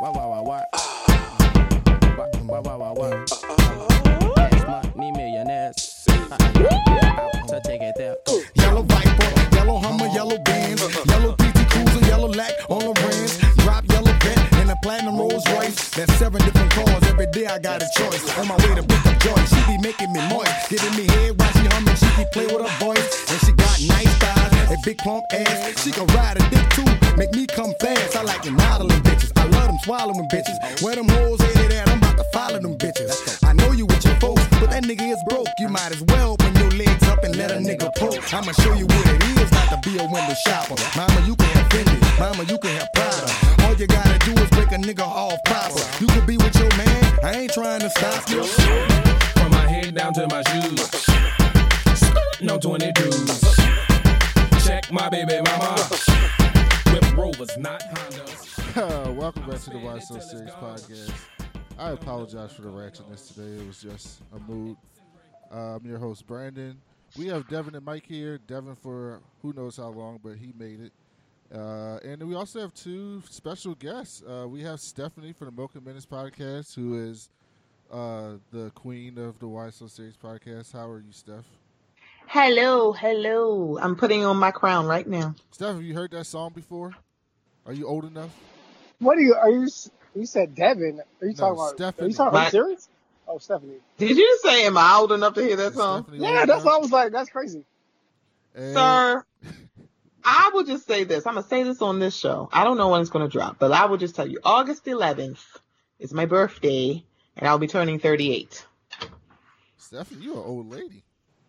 Wah wah wah wah. Wah wah wah wah. Cash money millionaires. To take it there. Yellow Viper, yellow Hummer, yellow Benz, yellow PT Cruiser, yellow lack on the rims, drop yellow vet and a platinum Rolls Royce. That's seven different cars. Every day I got a choice. On my way to pick up joy, she be making me moist, giving me head while she humming. She keep play with her voice, and she got nice thighs, a big plump ass. She can ride a dick too, make me come fast. I like the modeling bitches. I love them swallowing bitches. Where them hoes headed at? I'm about to follow them bitches. I know you with your folks, but that nigga is broke. You might as well open your legs up and let a nigga poke. I'ma show you what it is not to be a window shopper. Mama, you can have Fendi. Mama, you can have Prada. All you gotta do is break a nigga off proper. You can be with your man. I ain't trying to stop you. From my head down to my shoes. No 22s. Check my baby mama. Welcome back to the Why So Serious podcast. I apologize for the ratchetness today. It was just a mood. Uh, I'm your host, Brandon. We have Devin and Mike here. Devin for who knows how long, but he made it. Uh, and we also have two special guests. Uh, we have Stephanie from the Mocha Minutes podcast, who is uh, the queen of the Why So Serious podcast. How are you, Steph? Hello, hello. I'm putting on my crown right now. Steph, have you heard that song before? Are you old enough? What are you? Are you? You said Devin. Are you No, talking about? Are you talking? Are My- you serious? Oh, Stephanie. Did you say am I old enough to hear that song? Stephanie Yeah, that's why I was like, that's crazy. And- Sir, I will just say this. I'm gonna say this on this show. I don't know when it's gonna drop, but I will just tell you, August 11th is my birthday, and I'll be turning 38. Stephanie, you're an old lady.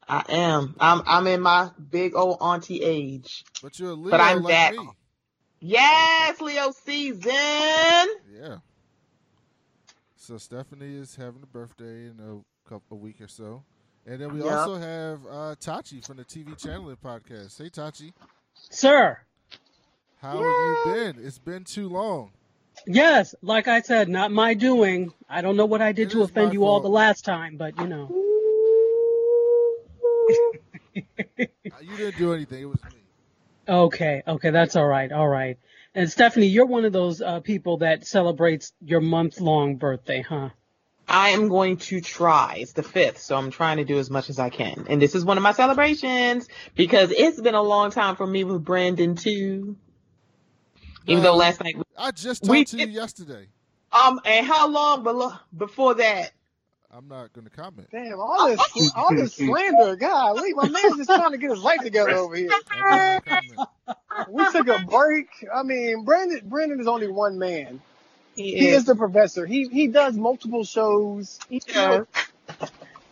I am. I'm. I'm in my big old auntie age. But you're a Leo But I'm like that- me. Yes, Leo season. Yeah. So Stephanie is having a birthday in a couple a week or so. And then we Yep. also have uh, Tachi from the TV Channeling podcast. Hey Tachi, Sir, how have you been? It's been too long. yes, like I said, not my doing. I don't know what I did It to offend my you all the last time, but you know. You didn't do anything. It was me. Okay, okay, that's all right, all right. And Stephanie, you're one of those uh, people that celebrates your month long birthday, huh? I am going to try. It's the fifth, so I'm trying to do as much as I can. And this is one of my celebrations because it's been a long time for me with Brandon too. Even No, though last night, I just We talked to you did- yesterday. um, and how long belo- before that? I'm not going to comment. Damn, all this, all this slander. God, my man's just trying to get his life together over here. I'm not gonna comment. We took a break. I mean, Brandon, Brandon is only one man. He He is. is the professor. He he does multiple shows. He, Yeah. Uh,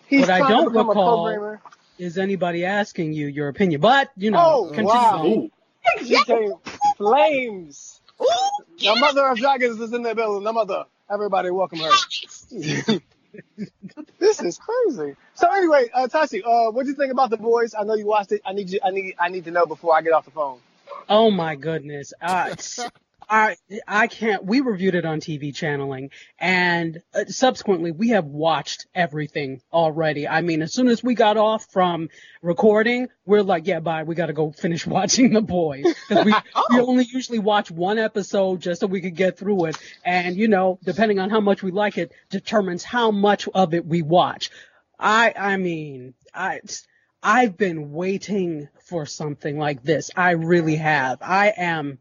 he's What I don't to recall- Is anybody asking you your opinion? But you know, Oh, continue wow. on. He came flames. Ooh, The mother of dragons is in the building. The mother. Everybody welcome her. this is crazy. So anyway, uh, Tashi, uh, what do you think about the boys? I know you watched it. I need you. I need. I need to know before I get off the phone. Oh my goodness. Uh, I I can't. We reviewed it on TV channeling, and uh, subsequently we have watched everything already. I mean, as soon as we got off from recording, we're like, yeah, bye. We got to go finish watching the boys because we we only usually watch one episode just so we could get through it, and you know, depending on how much we like it, determines how much of it we watch. I I mean, I. I've been waiting for something like this. I really have. I am,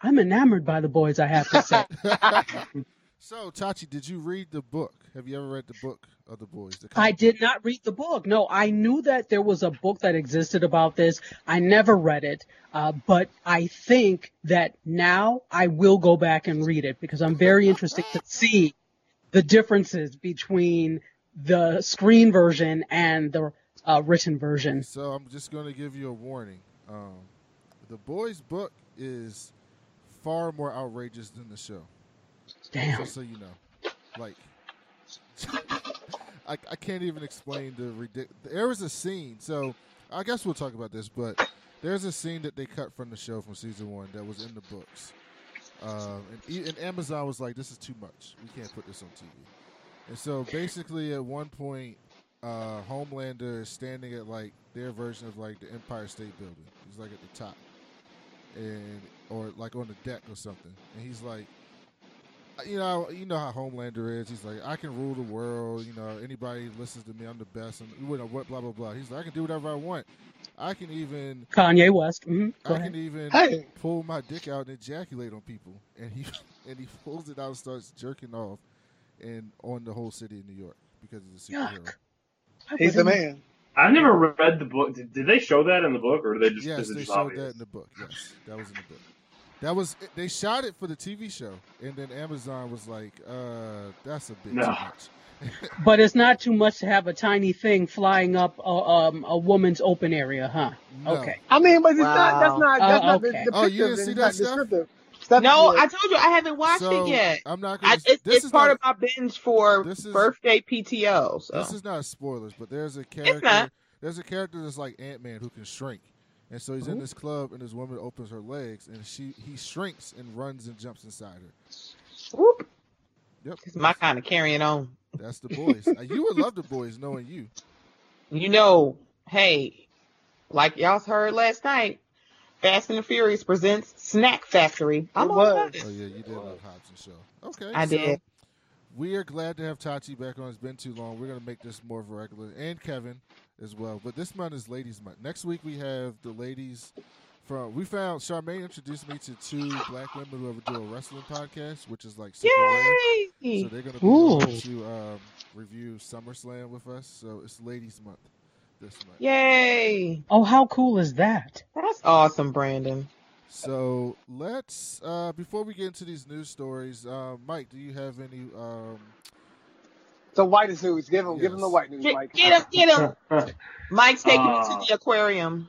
I'm enamored by the boys. I have to say. So Tachi, did you read the book? Have you ever read the book of the boys? The I did not read the book. No, I knew that there was a book that existed about this. I never read it, uh, but I think that now I will go back and read it because I'm very interested to see the differences between the screen version and the uh, written version. So I'm just going to give you a warning. Um, the boys' book is far more outrageous than the show. Damn. Just so you know, like, I, I can't even explain the ridic- There was a scene. So I guess we'll talk about this, but there's a scene that they cut from the show from season one that was in the books. Um, and, and Amazon was like, "This is too much. We can't put this on TV." And so basically, at one point, uh, Homelander is standing at like their version of like the Empire State Building. He's like at the top, and or like on the deck or something. And he's like, you know, you know how Homelander is. He's like, I can rule the world. You know, anybody listens to me, I'm the best. And you know what, blah blah blah. He's like, I can do whatever I want. I can even, Kanye West. hmm Go I ahead. can even Hey. pull my dick out and ejaculate on people. And he and he pulls it out and starts jerking off, and on the whole city of New York because he's a superhero. Yuck. He's the man. I've never read the book. Did, did they show that in the book, or did they just? Yes, they just showed obvious? that in the book. Yes, that was in the book. That was they shot it for the TV show, and then Amazon was like, "Uh, that's a bit No. too much." But it's not too much to have a tiny thing flying up a, um, a woman's open area, huh? No. Okay. I mean, but it's not. That's not. That's Oh, not okay. descriptive. Oh, you didn't see It's that not stuff? Descriptive. Stuff No, yeah. I told you I haven't watched So it yet. I'm not I, going. it, this it's is part not, of my binge for this is- birthday PTO. So This is not spoilers, but there's a character. not. There's a character that's like Ant Man who can shrink, and so he's in this club, and this woman opens her legs, and she he shrinks and runs and jumps inside her. Whoop. Yep, it's my kind of carrying on. that's the boys. Uh, you would love the boys, knowing you. You know, hey, like y'all heard last night, Fast and the Furious presents Snack Factory. I'm It all was. Oh yeah, you did love Hobbs and Shaw. Okay, I so did. We are glad to have Tati back on. It's been too long. We're gonna make this more of a regular, and Kevin as well. But this month is Ladies Month. Next week we have the ladies from. We found Charmaine introduced me to two black women who ever do a wrestling podcast, which is like super rare. So they're gonna be Ooh. on to um, review SummerSlam with us. So it's Ladies Month this month. Yay! Oh, how cool is that? That's awesome, Brandon. So let's uh, before we get into these news stories, uh, Mike, do you have any? Um, The whitest news. Give him. Give him the white news, Get, Mike. get him, get him. Mike's taking me Uh, to the aquarium.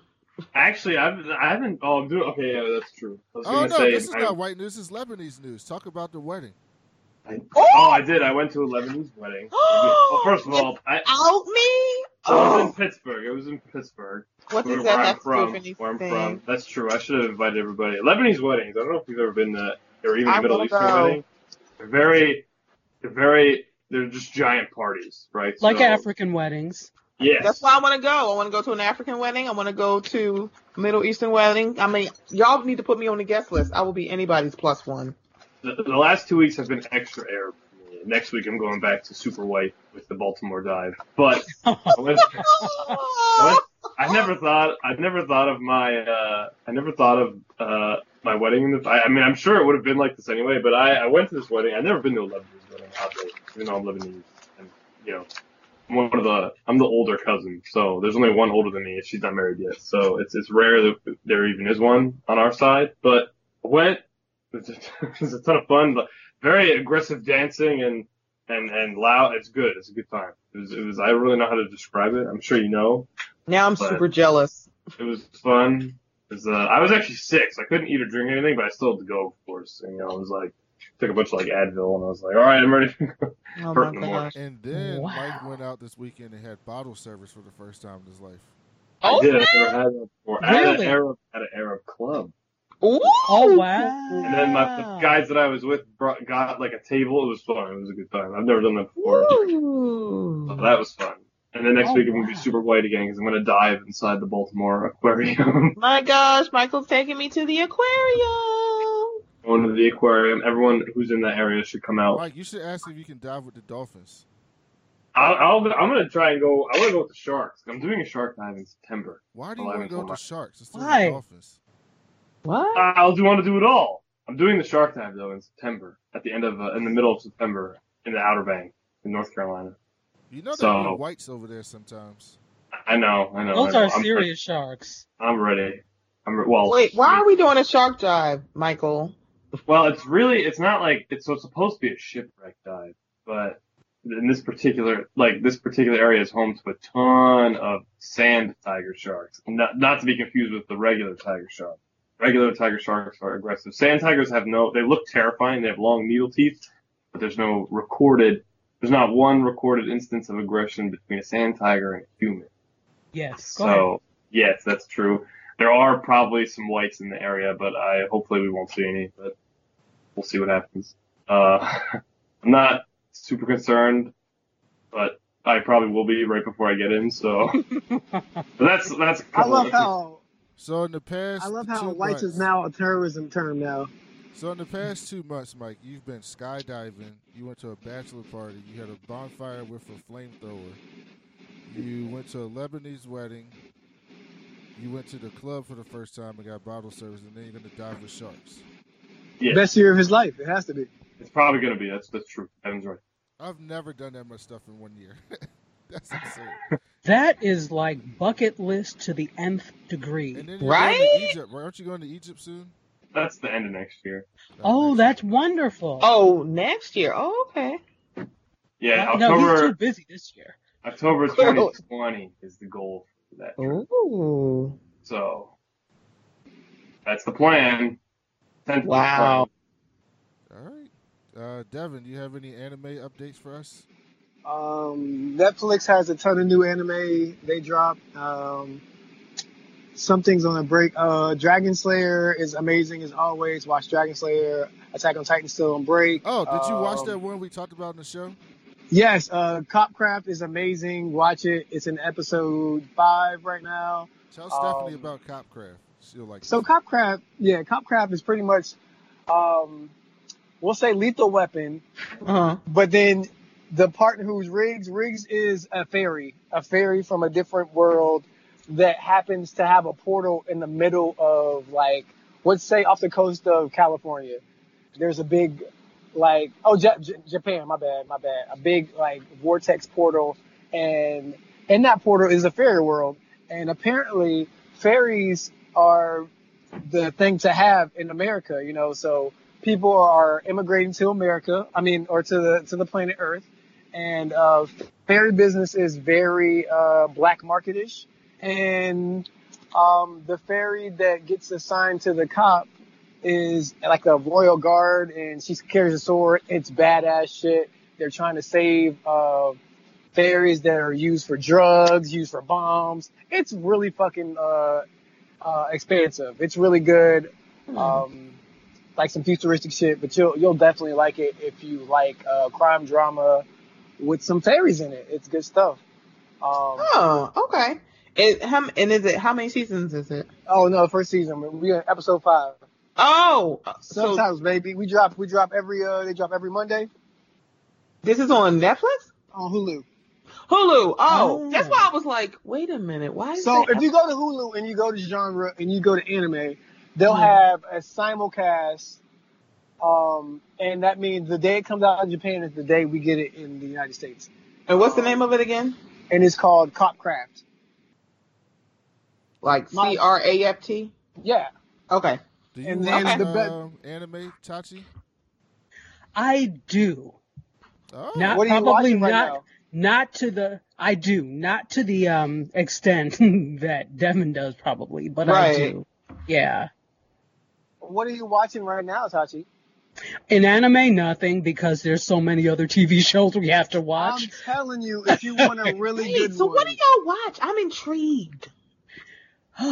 Actually, I've, I haven't. Oh, I'm doing. Okay, yeah, that's true. I was oh no, say. this is I, not white news. This is Lebanese news. Talk about the wedding. I- oh, I did. I went to a Lebanese wedding. well, first of all, I, Out me? It was in Oh, Pittsburgh. It was in Pittsburgh. what where, does where that I'm have to do from. with Where I'm from. That's true. I should have invited everybody. Lebanese weddings. I don't know if you've ever been to, or even I Middle Eastern go. wedding. They're very, they're very, they're just giant parties, right? Like So- African weddings. Yes. That's why I want to go. I want to go to an African wedding. I want to go to a Middle Eastern wedding. I mean, y'all need to put me on the guest list. I will be anybody's plus one. The, the last two weeks have been extra air for me. Next week I'm going back to super white with the Baltimore dive. But I went- What? I never thought I never thought of my uh, I never thought of uh, my wedding. In the, I, I mean, I'm sure it would have been like this anyway. But I, I went to this wedding. I've never been to a Lebanese wedding, oddly, even though I'm Lebanese. And you know, I'm one of the I'm the older cousin, so there's only one older than me. She's not married yet, so it's it's rare that there even is one on our side. But I went. It was a, it was a ton of fun, but very aggressive dancing and and and loud. It's good. It's a good time. It was. It was. I really know how to describe it. I'm sure you know. Now I'm super jealous. It was fun. It was, uh, I was actually sick, so I couldn't eat or drink anything, but I still had to go, of course. And, you know, I was like, took a bunch of like Advil, and I was like, all right, I'm ready. Oh my gosh. And then Wow. Mike went out this weekend and had bottle service for the first time in his life. Oh, I did. I never had that before. I had an Really? Arab, at an Arab club. Ooh. Oh wow! And then my the guys that I was with brought, got like a table. It was fun. It was a good time. I've never done that before. Ooh. So that was fun. And then next Oh, week I'm gonna be super white again because I'm gonna dive inside the Baltimore aquarium. My gosh, Michael's taking me to the aquarium. Going to the aquarium. Everyone who's in that area should come out. Mike, you should ask if you can dive with the dolphins. I'll, I'll, I'm gonna try and go. I want to go with the sharks. I'm doing a shark dive in September. Why do you want to go with the sharks instead Why? of the dolphins? What? I'll do want to do it all. I'm doing the shark dive though in September, at the end of uh, in the middle of September in the Outer Bank in North Carolina. You know there So- be whites over there sometimes. I know, I know. Those I know. are I'm, serious sharks. I'm ready. I'm re- well. Wait, why are we doing a shark dive, Michael? Well, it's really it's not like it's so it's supposed to be a shipwreck dive, but in this particular like this particular area is home to a ton of sand tiger sharks. Not not to be confused with the regular tiger shark. Regular tiger sharks are aggressive. Sand tigers have no they look terrifying. They have long needle teeth, but there's no recorded there's not one recorded instance of aggression between a sand tiger and a human. Yes. Go ahead. So yes, that's true. There are probably some whites in the area, but I hopefully we won't see any. But we'll see what happens. Uh, I'm not super concerned, but I probably will be right before I get in. So but that's that's. a I couple love how So in the past, I love two how whites months, is now a terrorism term now. So in the past two months, Mike, you've been skydiving. You went to a bachelor party. You had a bonfire with a flamethrower. You went to a Lebanese wedding. You went to the club for the first time and got bottle service, and then you're gonna dive with sharks. Yeah, Best year of his life. It has to be. it's probably gonna be. That's that's true. Evan's right. I've never done that much stuff in one year. That's insane. That is like bucket list to the nth degree. And then you're Right? going Egypt. right? Aren't you going to Egypt soon? That's the end of next year. Oh, next that's year. wonderful. Oh, next year. Oh, okay. Yeah, no, he's too busy this year. October 2020 is the goal for that. trip. Ooh. So that's the plan. Tentative Wow. All right. Uh, Devin, do you have any anime updates for us? Um, Netflix has a ton of new anime they drop. Um, some things on a break. Uh, Dragon Slayer is amazing as always. Watch Dragon Slayer. Attack on Titan still on break. Oh, did you watch Um, that one we talked about in the show? Yes, uh, Copcraft is amazing. Watch it. It's in episode five right now. Tell Stephanie Um, about Copcraft. She'll like. So this. Copcraft, yeah, Copcraft is pretty much, um, we'll say Lethal Weapon, Uh-huh. but then the partner who's Riggs, Riggs is a fairy, a fairy from a different world that happens to have a portal in the middle of like, let's say off the coast of California. There's a big, like, oh, J- J- Japan, my bad, my bad. A big like vortex portal, and in that portal is a fairy world, and apparently fairies are the thing to have in America, you know. So people are immigrating to America, I mean, or to the to the planet Earth, and uh, fairy business is very uh, black marketish, and um, the fairy that gets assigned to the cop is like a royal guard, and she carries a sword. It's badass shit. They're trying to save uh, fairies that are used for drugs, used for bombs. It's really fucking uh, uh, expansive. It's really good. Um, like some futuristic shit, but you'll you'll definitely like it if you like uh, crime drama with some fairies in it. It's good stuff. Um, Oh, okay. It, how, and is it how many seasons is it? oh no, first season. We're in episode five. Oh, so Sometimes, baby, we drop we drop every uh they drop every Monday this is on Netflix, on Hulu. Hulu. Oh, Oh. that's why I was like, wait a minute, why? Is So if you go to Hulu and you go to genre and you go to anime, they'll Mhm. have a simulcast. Um, and that means the day it comes out in Japan is the day we get it in the United States. and what's the name of it again? And it's called Cop Craft. Like My- C R A F T. Yeah. Okay. Do you and watch then the be- um, anime, Tachi? I do. Oh, Not What are you probably watching right not now? not to the I do not to the um extent that Devin does probably, but I Right. do. Yeah. What are you watching right now, Tachi? In anime, nothing because there's so many other TV shows we have to watch. I'm telling you, if you want a really Hey, good so one. what do y'all watch? I'm intrigued.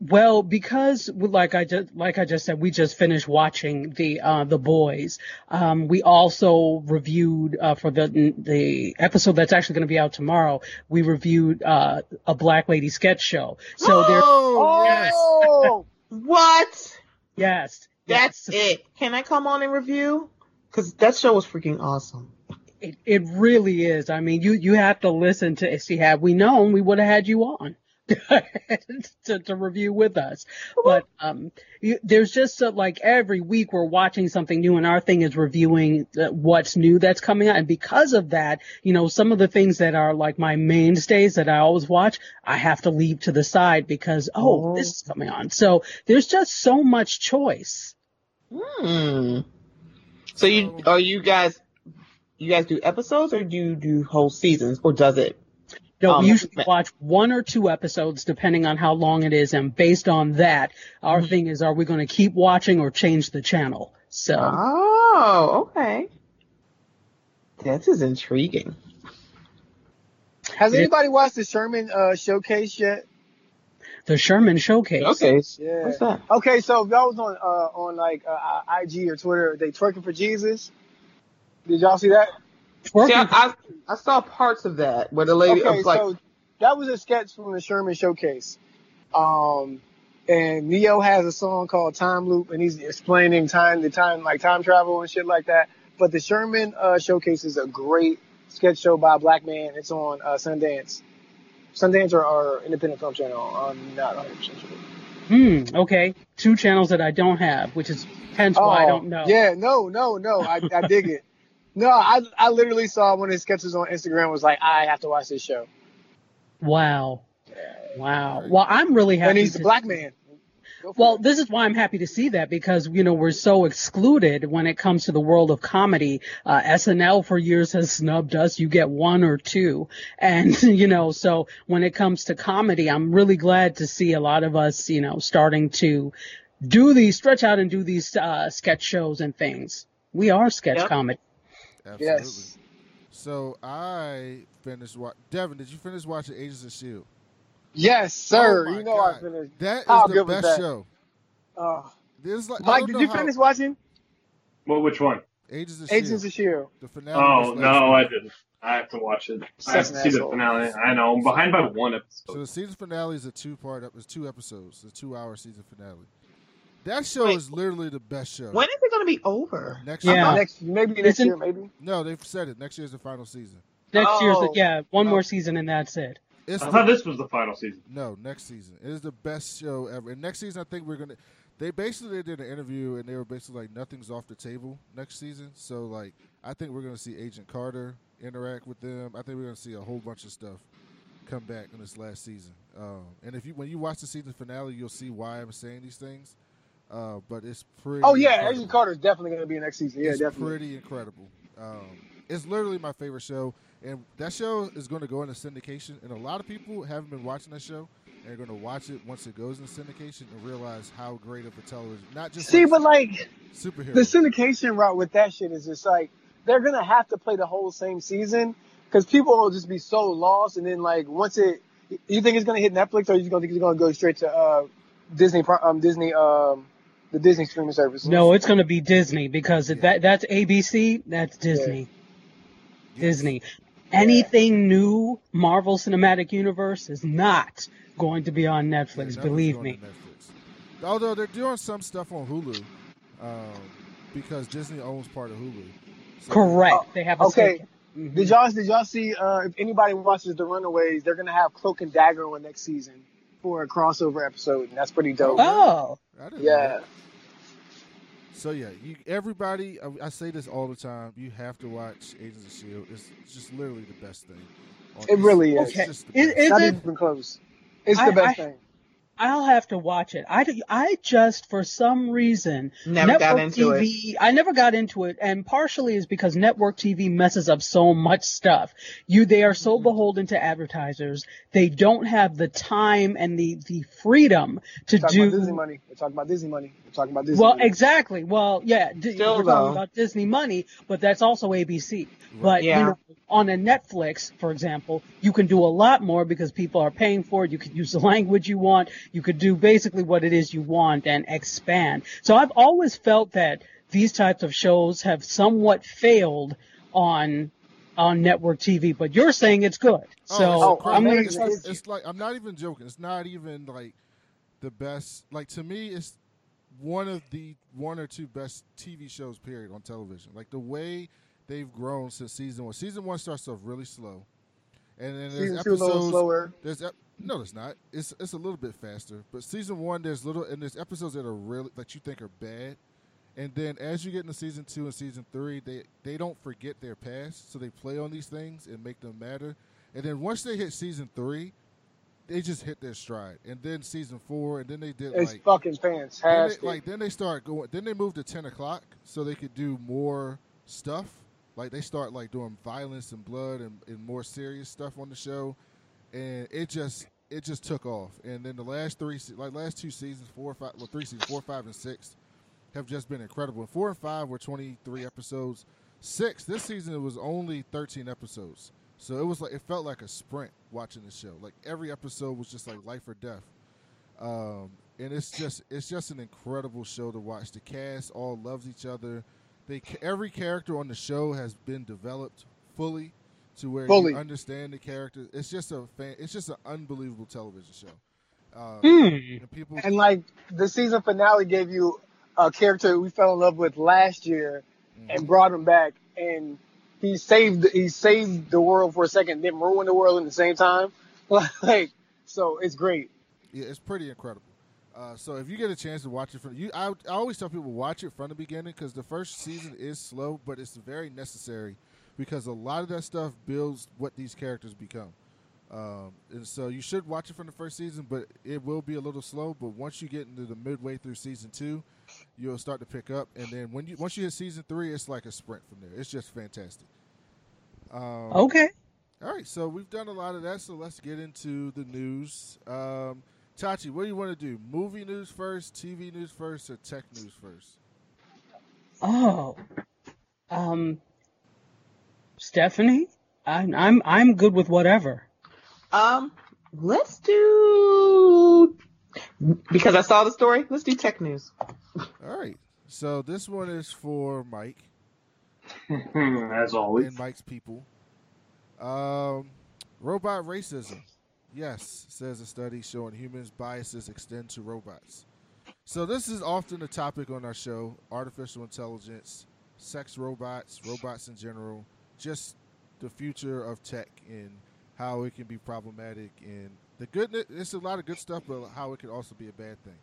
well, because like I just like I just said, we just finished watching the uh, the boys. Um, we also reviewed uh, for the the episode that's actually going to be out tomorrow. We reviewed uh, a Black Lady sketch show. So there, oh, yes. Oh, What? yes, That's it. Can I come on and review? Because that show was freaking awesome. It, it really is. I mean, you you have to listen to see. Had we known, we would have had you on to, to review with us. But um, you, there's just uh like every week we're watching something new, and our thing is reviewing uh, what's new that's coming out. And because of that, you know, some of the things that are like my mainstays that I always watch, I have to leave to the side because oh, Oh. this is coming on. So there's just so much choice. Hmm. So you are you guys? You guys do episodes or do you do whole seasons or does it? No, Um, we usually watch one or two episodes depending on how long it is, and based on that, our Mm-hmm. thing is, are we going to keep watching or change the channel? So Oh, okay. This is intriguing. has It- anybody watched the Sherman uh, showcase yet? The Sherman Showcase. Okay. Yeah. What's that? Okay, so if y'all was on uh, on like uh, IG or Twitter, they twerking for Jesus. Did y'all see that? Twerking See, I, I, I saw parts of that where the lady Okay, was like, so that was a sketch from the Sherman Showcase. Um, and Neo has a song called Time Loop, and he's explaining time, the time, like time travel and shit like that. But the Sherman uh, Showcase is a great sketch show by a black man. It's on uh, Sundance, Sundance or, our Independent Film Channel. I'm not 100 percent sure. Hmm. Okay. Two channels that I don't have, which is hence why I don't know. Oh, Yeah, no, no, no. I, I dig it. No, I I literally saw one of his sketches on Instagram. Was like, I have to watch this show, Wow. Wow. Well, I'm really happy. and he's a black man. Go for Well, it. this is why I'm happy to see that because, you know, we're so excluded when it comes to the world of comedy. Uh, SNL for years has snubbed us. You get one or two. And, you know, so when it comes to comedy, I'm really glad to see a lot of us, you know, starting to do these, stretch out and do these, uh, sketch shows and things. We are sketch Yep. comedy. Absolutely. yes. So I finished. Wa- Devin, did you finish watching Agents of Shield? Yes, sir. Oh you know I finished. That is How the best that? show. Uh, This is like Mike, did you how- finish watching Well, which one? Agents of Agents Shield? of Shield? The finale. Oh no, last I didn't. I have to watch it. I have to an see the finale. I know I'm behind by one episode. So the season finale is a two-part. It's two episodes. The two-hour season finale. That show Wait. is literally the best show. When is it going to be over? Next Yeah. year. Next, maybe next Isn't- year, maybe. No, they've said it. Next year is the final season. Next year's, Oh. yeah, one Oh. more season and that's it. It's I the- thought this was the final season. No, next season. It is the best show ever. And next season, I think we're gonna. They basically did an interview, and they were basically like nothing's off the table next season. So like, I think we're gonna see Agent Carter interact with them. I think we're gonna see a whole bunch of stuff come back in this last season. Um, and if you when you watch the season finale, you'll see why I'm saying these things. Uh, but it's pretty. Oh yeah, incredible. Agent Carter is definitely going to be in next season. Yeah, it's definitely. pretty incredible. Um, it's literally my favorite show, and that show is going to go into syndication. And a lot of people haven't been watching that show, and are going to watch it once it goes into syndication and realize how great of a television, not just See, like but like superhero. the syndication route with that shit is just like they're gonna have to play the whole same season because people will just be so lost. And then like once it, you think it's gonna hit Netflix or you gonna think it's gonna go straight to uh, Disney, um, Disney, um, the Disney streaming service? No, it's going to be Disney because if that that's ABC, that's Disney. Yes. Disney. Anything new Marvel Cinematic Universe is not going to be on Netflix. nothing's believe me. Netflix. Although they're doing some stuff on Hulu, um, because Disney owns part of Hulu. So- Correct. They have a Okay. stake. Mhm. Did y'all did y'all see? Uh, if anybody watches The Runaways, they're gonna have Cloak and Dagger on next season for a crossover episode, and that's pretty dope. Oh, I know yeah. That. So yeah, you everybody. I, I say this all the time. You have to watch Agents of Shield. It's just literally the best thing. on- It really is. Okay. just the Is- Not it- even close. It's I- the best I- thing. I'll have to watch it. I, I just, for some reason, Never network got into it. TV, I never got into it, and partially is because network TV messes up so much stuff. You, they are Mm-hmm. so beholden to advertisers. They don't have the time and the, the freedom to We're talking about Disney do. money. We're talking about Disney money. We're talking about Disney Well, money. exactly. Well, yeah, d- Still, we're though. talking about Disney money, but that's also ABC. But Yeah. you know, on a Netflix, for example, you can do a lot more because people are paying for it. You can use the language you want. You could do basically what it is you want and expand. So I've always felt that these types of shows have somewhat failed on on network TV. But you're saying it's good. Oh, So it's Oh. I'm gonna. It's, it's, it's like I'm not even joking. It's not even like the best. Like to me, it's one of the one or two best TV shows period on television. Like the way they've grown since season one. Season one starts off really slow, and then there's Season two a little episodes. slower. There's ep- no, it's not. It's it's a little bit faster. But season one, there's little and there's episodes that are really that you think are bad, and then as you get into season two and season three, they they don't forget their past, so they play on these things and make them matter. And then once they hit season three, they just hit their stride. And then season four, and then they did It's like fucking then they, like then they start going. Then they moved to ten o'clock so they could do more stuff. Like they start like doing violence and blood and, and more serious stuff on the show, and it just it just took off. And then the last three like last two seasons, four or five, well three seasons, four, five, and six, have just been incredible. And four and five were twenty three episodes. Six this season it was only thirteen episodes. So it was like it felt like a sprint watching the show. Like every episode was just like life or death. Um, and it's just it's just an incredible show to watch. The cast all loves each other. They every character on the show has been developed fully to where Fully. you understand the character. It's just a fan. It's just an unbelievable television show. Uh, Hmm. and people, And like the season finale gave you a character we fell in love with last year Mhm. and brought him back and he saved he saved the world for a second, then ruined the world in the same time. Like so it's great. yeah, it's pretty incredible. Uh, so if you get a chance to watch it from you, I, I always tell people watch it from the beginning because the first season is slow, but it's very necessary because a lot of that stuff builds what these characters become. Um, and so you should watch it from the first season, but it will be a little slow. But once you get into the midway through season two, you'll start to pick up. And then when you once you hit season three, it's like a sprint from there. It's just fantastic. Um, Okay. All right, so we've done a lot of that. So let's get into the news. Um, Tachi, what do you want to do? Movie news first, TV news first, or tech news first? Oh. Um. Stephanie, I'm I'm I'm good with whatever. Um, let's do because I saw the story. Let's do tech news. All right, so this one is for Mike As always. and Mike's people. Um, robot racism. Yes, says a study showing humans' biases extend to robots. So this is often a topic on our show: artificial intelligence, sex robots, robots in general, just the future of tech and how it can be problematic. And the good, it's a lot of good stuff, but how it can also be a bad thing.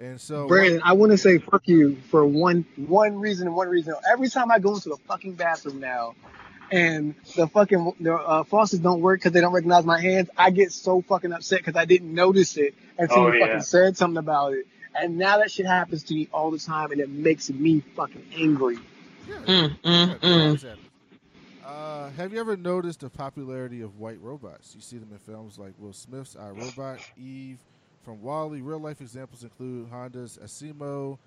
And so, Brandon, I want to say fuck you for one one reason and one reason. Every time I go into the fucking bathroom now, and the fucking the uh, faucets don't work because they don't recognize my hands, I get so fucking upset because I didn't notice it until Oh, you yeah. fucking said something about it. And now that shit happens to me all the time, and it makes me fucking angry. yeah, Mm, Yeah, mm, that mm. Uh, have you ever noticed the popularity of white robots? You see them in films like Will Smith's I Robot, Eve, from WALL-E. Real life examples include Honda's Asimo,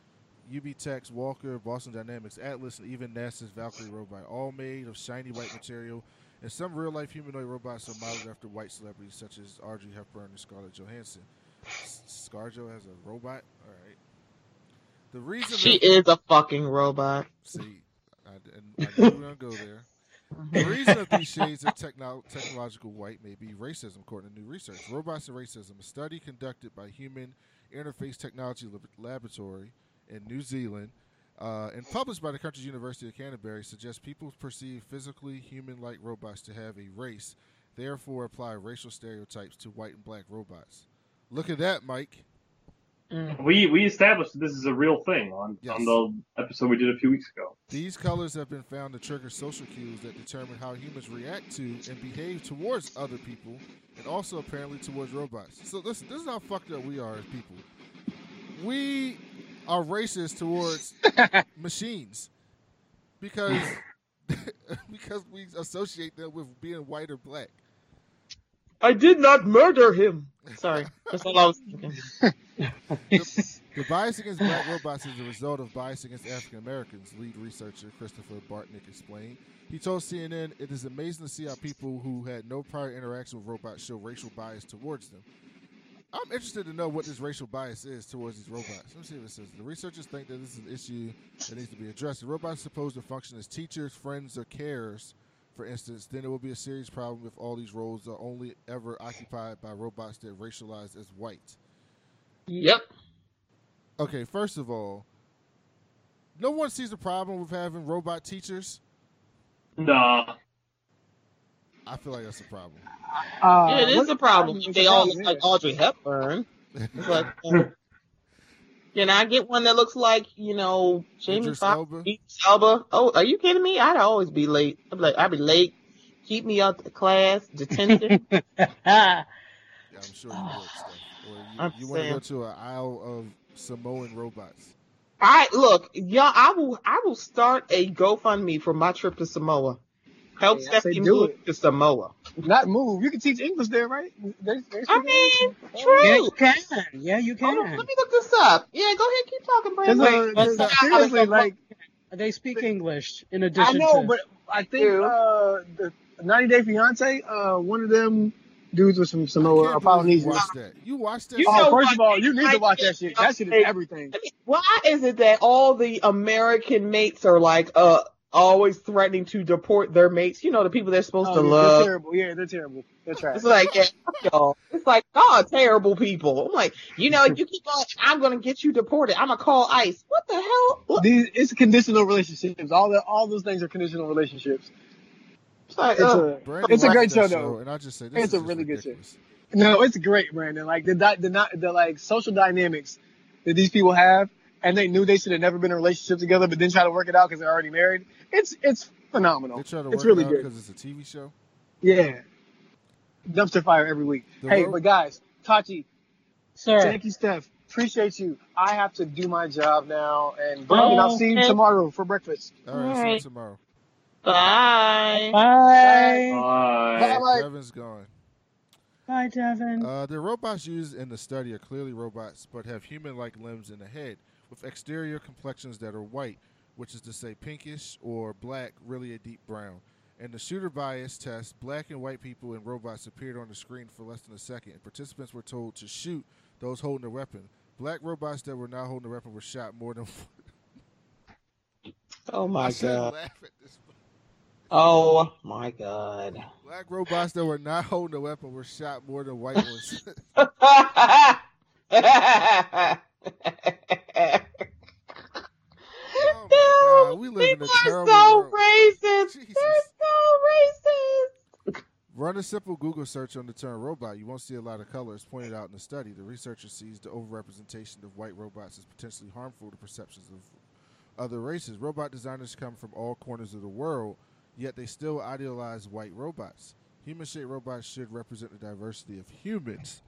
UBTech's Walker, Boston Dynamics Atlas, and even NASA's Valkyrie robot, all made of shiny white material. And some real life humanoid robots are modeled after white celebrities such as Audrey Hepburn and Scarlett Johansson. ScarJo has a robot? All right. The reason She is a fucking robot. See, I, and I knew we were going to go there. The reason of these shades of techno- technological white may be racism, according to new research. Robots and Racism, a study conducted by Human Interface Technology Lab- Laboratory in New Zealand uh, and published by the country's University of Canterbury, suggests people perceive physically human like robots to have a race, therefore apply racial stereotypes to white and black robots. Look at that, Mike. Mm. We we established that this is a real thing on, Yes. on the episode we did a few weeks ago. These colors have been found to trigger social cues that determine how humans react to and behave towards other people, and also apparently towards robots. So listen, this is how fucked up we are as people. We are racist towards machines because because we associate them with being white or black. I did not murder him. Sorry, that's all I was thinking. The bias against black robots is a result of bias against African Americans, lead researcher Christopher Bartneck explained. He told CNN, It is amazing to see how people who had no prior interaction with robots show racial bias towards them. I'm interested to know what this racial bias is towards these robots. Let me see what it says. The researchers think that this is an issue that needs to be addressed. The robots are supposed to function as teachers, friends, or carers, for instance, then it will be a serious problem if all these roles are only ever occupied by robots that racialize as white. Yep. Okay, first of all, no one sees a problem with having robot teachers. Nah. I feel like that's a problem. Uh, Yeah, it is a problem. if They all look like? Audrey Hepburn. But uh, can I get one that looks like you know Jamie Idris Foxx, Elba? Oh, are you kidding me? I'd always be late. I'd be like, I'd be late. Keep me out the class, detention. Yeah, I'm sure you would, Steph. Or you, you want to go to an aisle of Samoan robots. I look, y'all. I will. I will start a GoFundMe for my trip to Samoa. Help Yeah, I Stephanie do move it. to Samoa. Not move. You can teach English there, right? They, they I mean, English. true. Yeah, you can. Yeah, you Hold on, can. let me look this up. Yeah, go ahead, keep talking, Cause, Brandon. uh, Let's cause see how seriously, this like They speak English in addition. I know, to. but I think uh, the 90 Day Fiance, uh, one of them dudes was from Samoa can't or believe you Polynesian. watched that. You watched that? You Oh, know first what? of all, you need to watch that shit. That shit is something- everything. Why is it that all the American mates are like, uh, always threatening to deport their mates. You know, the people they're supposed Oh, to yeah, love. They're terrible. Yeah, they're terrible. They're trash. It's like, yeah, y'all. It's like, oh, terrible people. I'm like, you know, you keep on, I'm gonna get you deported. I'm gonna call ICE. What the hell? What? These it's conditional relationships. All the all those things are conditional relationships. It's like, It's ugh. a uh, it's a great show though. and I just say this It's is a just really good show. No, it's great, Brandon. Like the di- the not the like social dynamics that these people have, and they knew they should have never been in a relationship together, but then try to work it out because they're already married. It's it's phenomenal. They try to it's work really it out good. because it's a TV show. Yeah, dumpster fire every week. The hey, road- but guys, Tachi, Sir. thank you, Steph. Appreciate you. I have to do my job now, and Brandon, I'll see you Okay. tomorrow for breakfast. All right, see you tomorrow. Bye. Bye. Bye. Bye. Devin's gone. Bye, Devin. Uh, the robots used in the study are clearly robots, but have human-like limbs and a head, with exterior complexions that are white, which is to say pinkish or black, really a deep brown. In the shooter bias test, black and white people and robots appeared on the screen for less than a second, and participants were told to shoot those holding a weapon. Black robots that were not holding a weapon were shot more than. Oh my shouldn't god. laugh at this. Oh my god. Black robots that were not holding a weapon were shot more than white ones. oh god, we live in a People are terrible so world. racist. Jesus. They're so racist. Run a simple Google search on the term robot. You won't see a lot of colors pointed out in the study. The researcher sees the overrepresentation of white robots as potentially harmful to perceptions of other races. Robot designers come from all corners of the world, yet they still idealize white robots. Human shaped robots should represent the diversity of humans.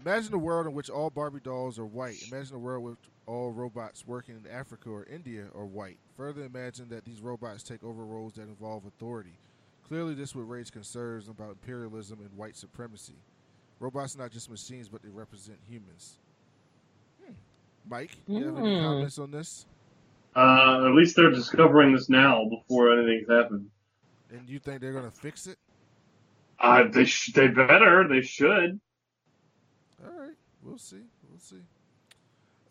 Imagine a world in which all Barbie dolls are white. Imagine a world with all robots working in Africa or India are white. Further, imagine that these robots take over roles that involve authority. Clearly, this would raise concerns about imperialism and white supremacy. Robots are not just machines, but they represent humans. Hmm. Mike, you have any Hmm. comments on this? Uh, at least they're discovering this now before anything's happened. And you think they're going to fix it? Uh, they sh- they better. They should. We'll see. We'll see.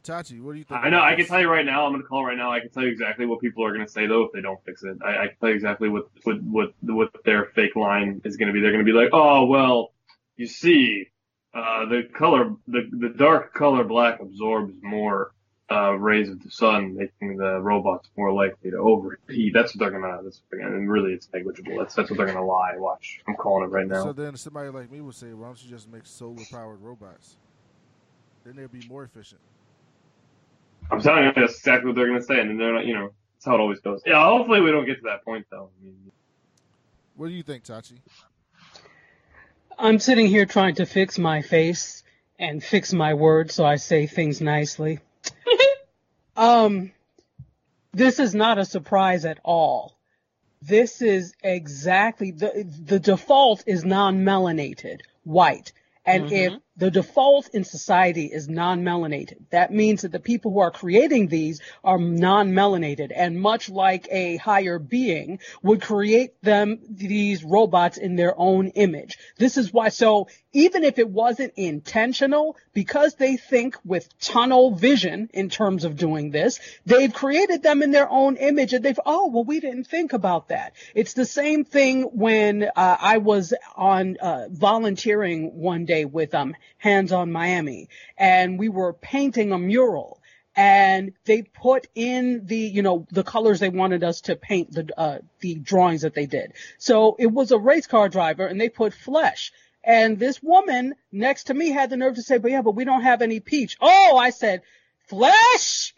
Tachi, what do you think? I know. I can tell you right now. I'm gonna call right now. I can tell you exactly what people are gonna say though if they don't fix it. I, I can tell you exactly what what what what their fake line is gonna be. They're gonna be like, oh well, you see, uh, the color the the dark color black absorbs more uh, rays of the sun, making the robots more likely to overheat. That's what they're gonna. That's what they're gonna. And really, it's negligible. That's that's what they're gonna lie. Watch. I'm calling it right now. So then somebody like me would say, why don't you just make solar powered robots? Then they'll be more efficient. I'm telling you, that's exactly what they're gonna say, and then they're not. You know, that's how it always goes. Yeah. Hopefully, we don't get to that point though. I mean, What do you think, Tachi? I'm sitting here trying to fix my face and fix my words so I say things nicely. um, this is not a surprise at all. This is exactly the the default is non-melanated, white. And if the default in society is non-melanated, that means that the people who are creating these are non-melanated and much like a higher being would create them, these robots in their own image. This is why, so even if it wasn't intentional, because they think with tunnel vision in terms of doing this, they've created them in their own image and they've, oh, well, we didn't think about that. It's the same thing when uh, I was on uh, volunteering one day with um, Hands on Miami and we were painting a mural and they put in the you know the colors they wanted us to paint the uh, the drawings that they did. So it was a race car driver and they put flesh. And this woman next to me had the nerve to say, "But yeah, but we don't have any peach." Oh, I said, "Flesh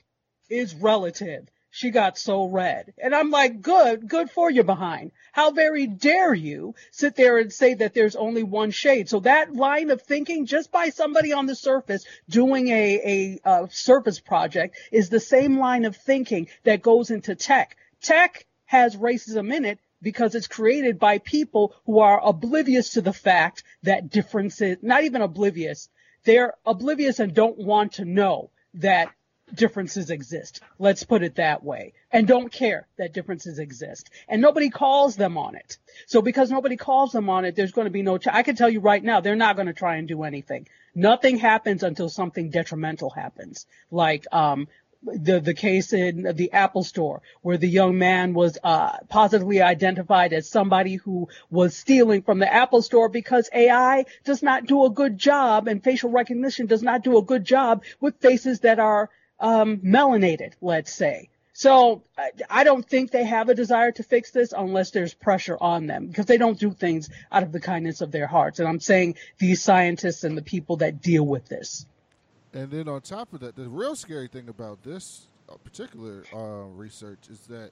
is relative." She got so red. And I'm like, good, good for you behind. How very dare you sit there and say that there's only one shade. So that line of thinking just by somebody on the surface doing a, a, uh surface project is the same line of thinking that goes into tech. Tech has racism in it because it's created by people who are oblivious to the fact that differences, not even oblivious, they're oblivious and don't want to know that differences exist. Let's put it that way. And don't care that differences exist. And nobody calls them on it. So because nobody calls them on it, there's going to be no, ch- I can tell you right now, they're not going to try and do anything. Nothing happens until something detrimental happens. Like, um, the the case in the Apple Store where the young man was uh, positively identified as somebody who was stealing from the Apple Store because AI does not do a good job and facial recognition does not do a good job with faces that are um, melanated, let's say. So I don't think they have a desire to fix this unless there's pressure on them because they don't do things out of the kindness of their hearts. And I'm saying these scientists and the people that deal with this. And then on top of that, the real scary thing about this uh, particular uh, research is that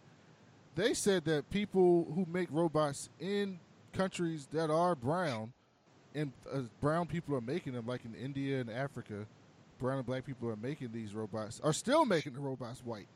they said that people who make robots in countries that are brown, and uh, brown people are making them, like in India and Africa, brown and black people are making these robots, are still making the robots white.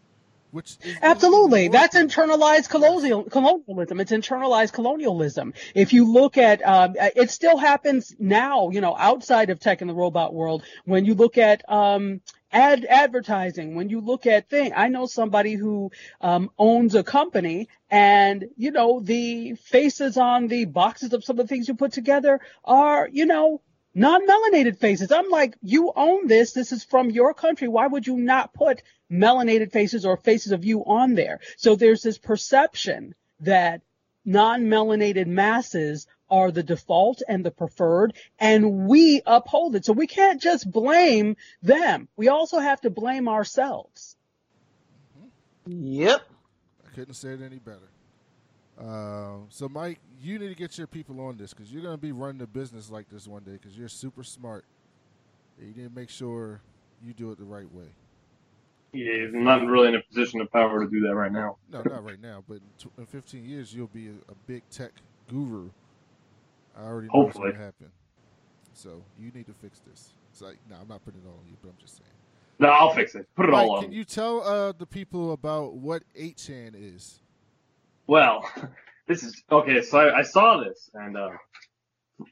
Which absolutely. that's internalized colonial, colonialism. It's internalized colonialism. If you look at um, it still happens now you know outside of tech and the robot world. When you look at um, ad advertising when you look at thing i know somebody who um, owns a company and you know the faces on the boxes of some of the things you put together are you know non-melanated faces. I'm like, you own this. This is from your country. Why would you not put melanated faces or faces of you on there? So there's this perception that non-melanated masses are the default and the preferred, and we uphold it. So we can't just blame them. We also have to blame ourselves. Yep. I couldn't say it any better. Uh, so, Mike, you need to get your people on this because you're going to be running a business like this one day because you're super smart. You need to make sure you do it the right way. Yeah, I'm not really in a position of power to do that right now. No, not right now. But in, 15 years, you'll be a, a big tech guru. I already know Hopefully. what's going to happen. So you need to fix this. It's like, no, I'm not putting it all on you, but I'm just saying. No, I'll fix it. Put it Mike, all on. Can you tell uh, the people about what 8chan is? Well, this is okay. So I, I saw this, and uh,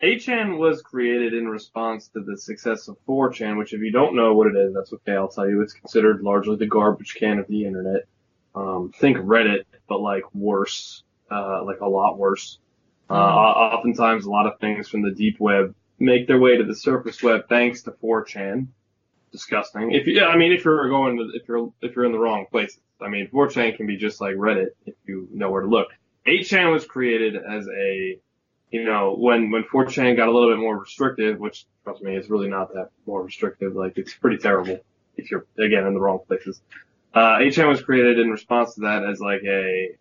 8chan was created in response to the success of 4chan, which, if you don't know what it is, that's okay. I'll tell you. It's considered largely the garbage can of the internet. Um, think Reddit, but like worse, uh, like a lot worse. Uh, mm-hmm. oftentimes, a lot of things from the deep web make their way to the surface web thanks to 4chan. Disgusting. If you, I mean, if you're going, to, if you're if you're in the wrong places. I mean, 4chan can be just like Reddit if you know where to look. 8chan was created as a, you know, when, when 4chan got a little bit more restrictive, which trust me, it's really not that more restrictive. Like it's pretty terrible if you're, again, in the wrong places. Uh, 8chan was created in response to that as like a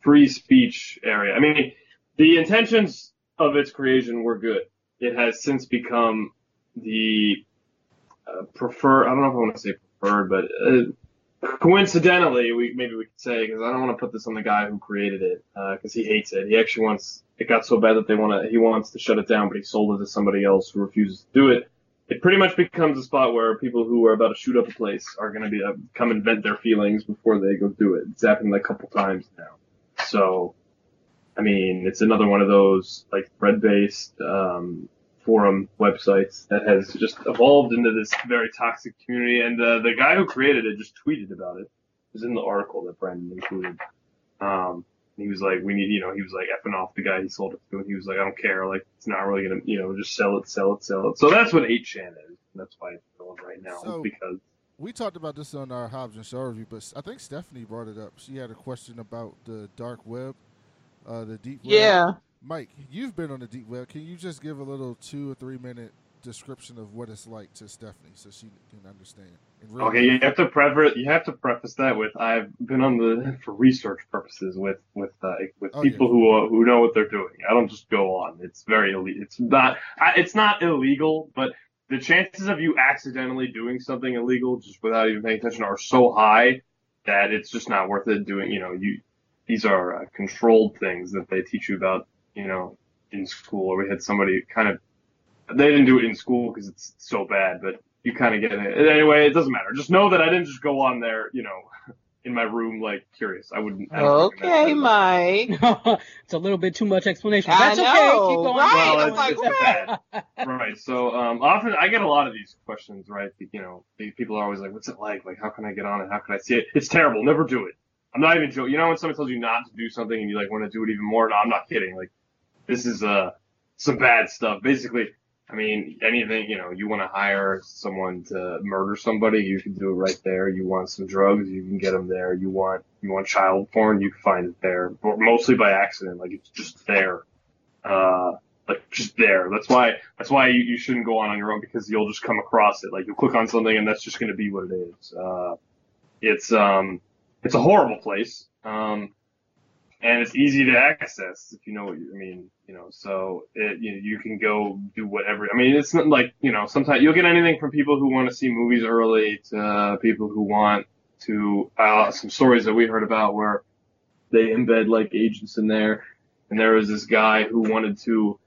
free speech area. I mean, the intentions of its creation were good. It has since become the uh, prefer. I don't know if I want to say preferred, but uh, coincidentally, we maybe we could say because I don't want to put this on the guy who created it because uh, he hates it. He actually wants it got so bad that they want to he wants to shut it down, but he sold it to somebody else who refuses to do it. It pretty much becomes a spot where people who are about to shoot up a place are going to be uh, come and vent their feelings before they go do it. It's happened a couple times now. So, I mean, it's another one of those like thread based um, forum websites that has just evolved into this very toxic community. And uh, the guy who created it just tweeted about it. It was in the article that Brandon included. Um, he was like, we need, you know, he was like effing off the guy he sold it to, and he was like, I don't care, like it's not really gonna, you know, just sell it, sell it, sell it. So that's what 8chan is. that's why it's going right now so, because. We talked about this on our Hobbs and Shaw review, but I think Stephanie brought it up. She had a question about the dark web, uh, the deep web. Yeah. Mike, you've been on the deep web. Can you just give a little two or three minute description of what it's like to Stephanie so she can understand? Okay, you have to preface you have to preface that with I've been on the for research purposes with with uh, with oh, people yeah. who uh, who know what they're doing. I don't just go on. It's very illegal. It's not it's not illegal, but the chances of you accidentally doing something illegal just without even paying attention are so high that it's just not worth it doing. You know, you these are uh, controlled things that they teach you about you know, in school, or we had somebody kind of, they didn't do it in school because it's so bad, but you kind of get it. Anyway, it doesn't matter. Just know that I didn't just go on there, you know, in my room, like curious. I wouldn't. I okay, Mike. it's a little bit too much explanation. That's okay. Keep going. Right. Well, it's, like, it's bad. right. So um, often I get a lot of these questions. Right. You know, people are always like, "What's it like? Like, how can I get on it? How can I see it? It's terrible. Never do it." I'm not even joking. You know when someone tells you not to do something and you like want to do it even more? No, I'm not kidding. Like this is uh some bad stuff. Basically, I mean, anything, you know, you want to hire someone to murder somebody, you can do it right there. You want some drugs, you can get them there. You want, you want child porn, you can find it there, but mostly by accident. Like it's just there. Uh, like just there. That's why, that's why you, you shouldn't go on on your own because you'll just come across it. Like you'll click on something and that's just going to be what it is. Uh, it's, um, it's a horrible place. Um, and it's easy to access if you know what you I mean. You know, so it you, know, you can go do whatever. I mean, it's not like you know. Sometimes you'll get anything from people who want to see movies early to people who want to uh, some stories that we heard about where they embed like agents in there. And there was this guy who wanted to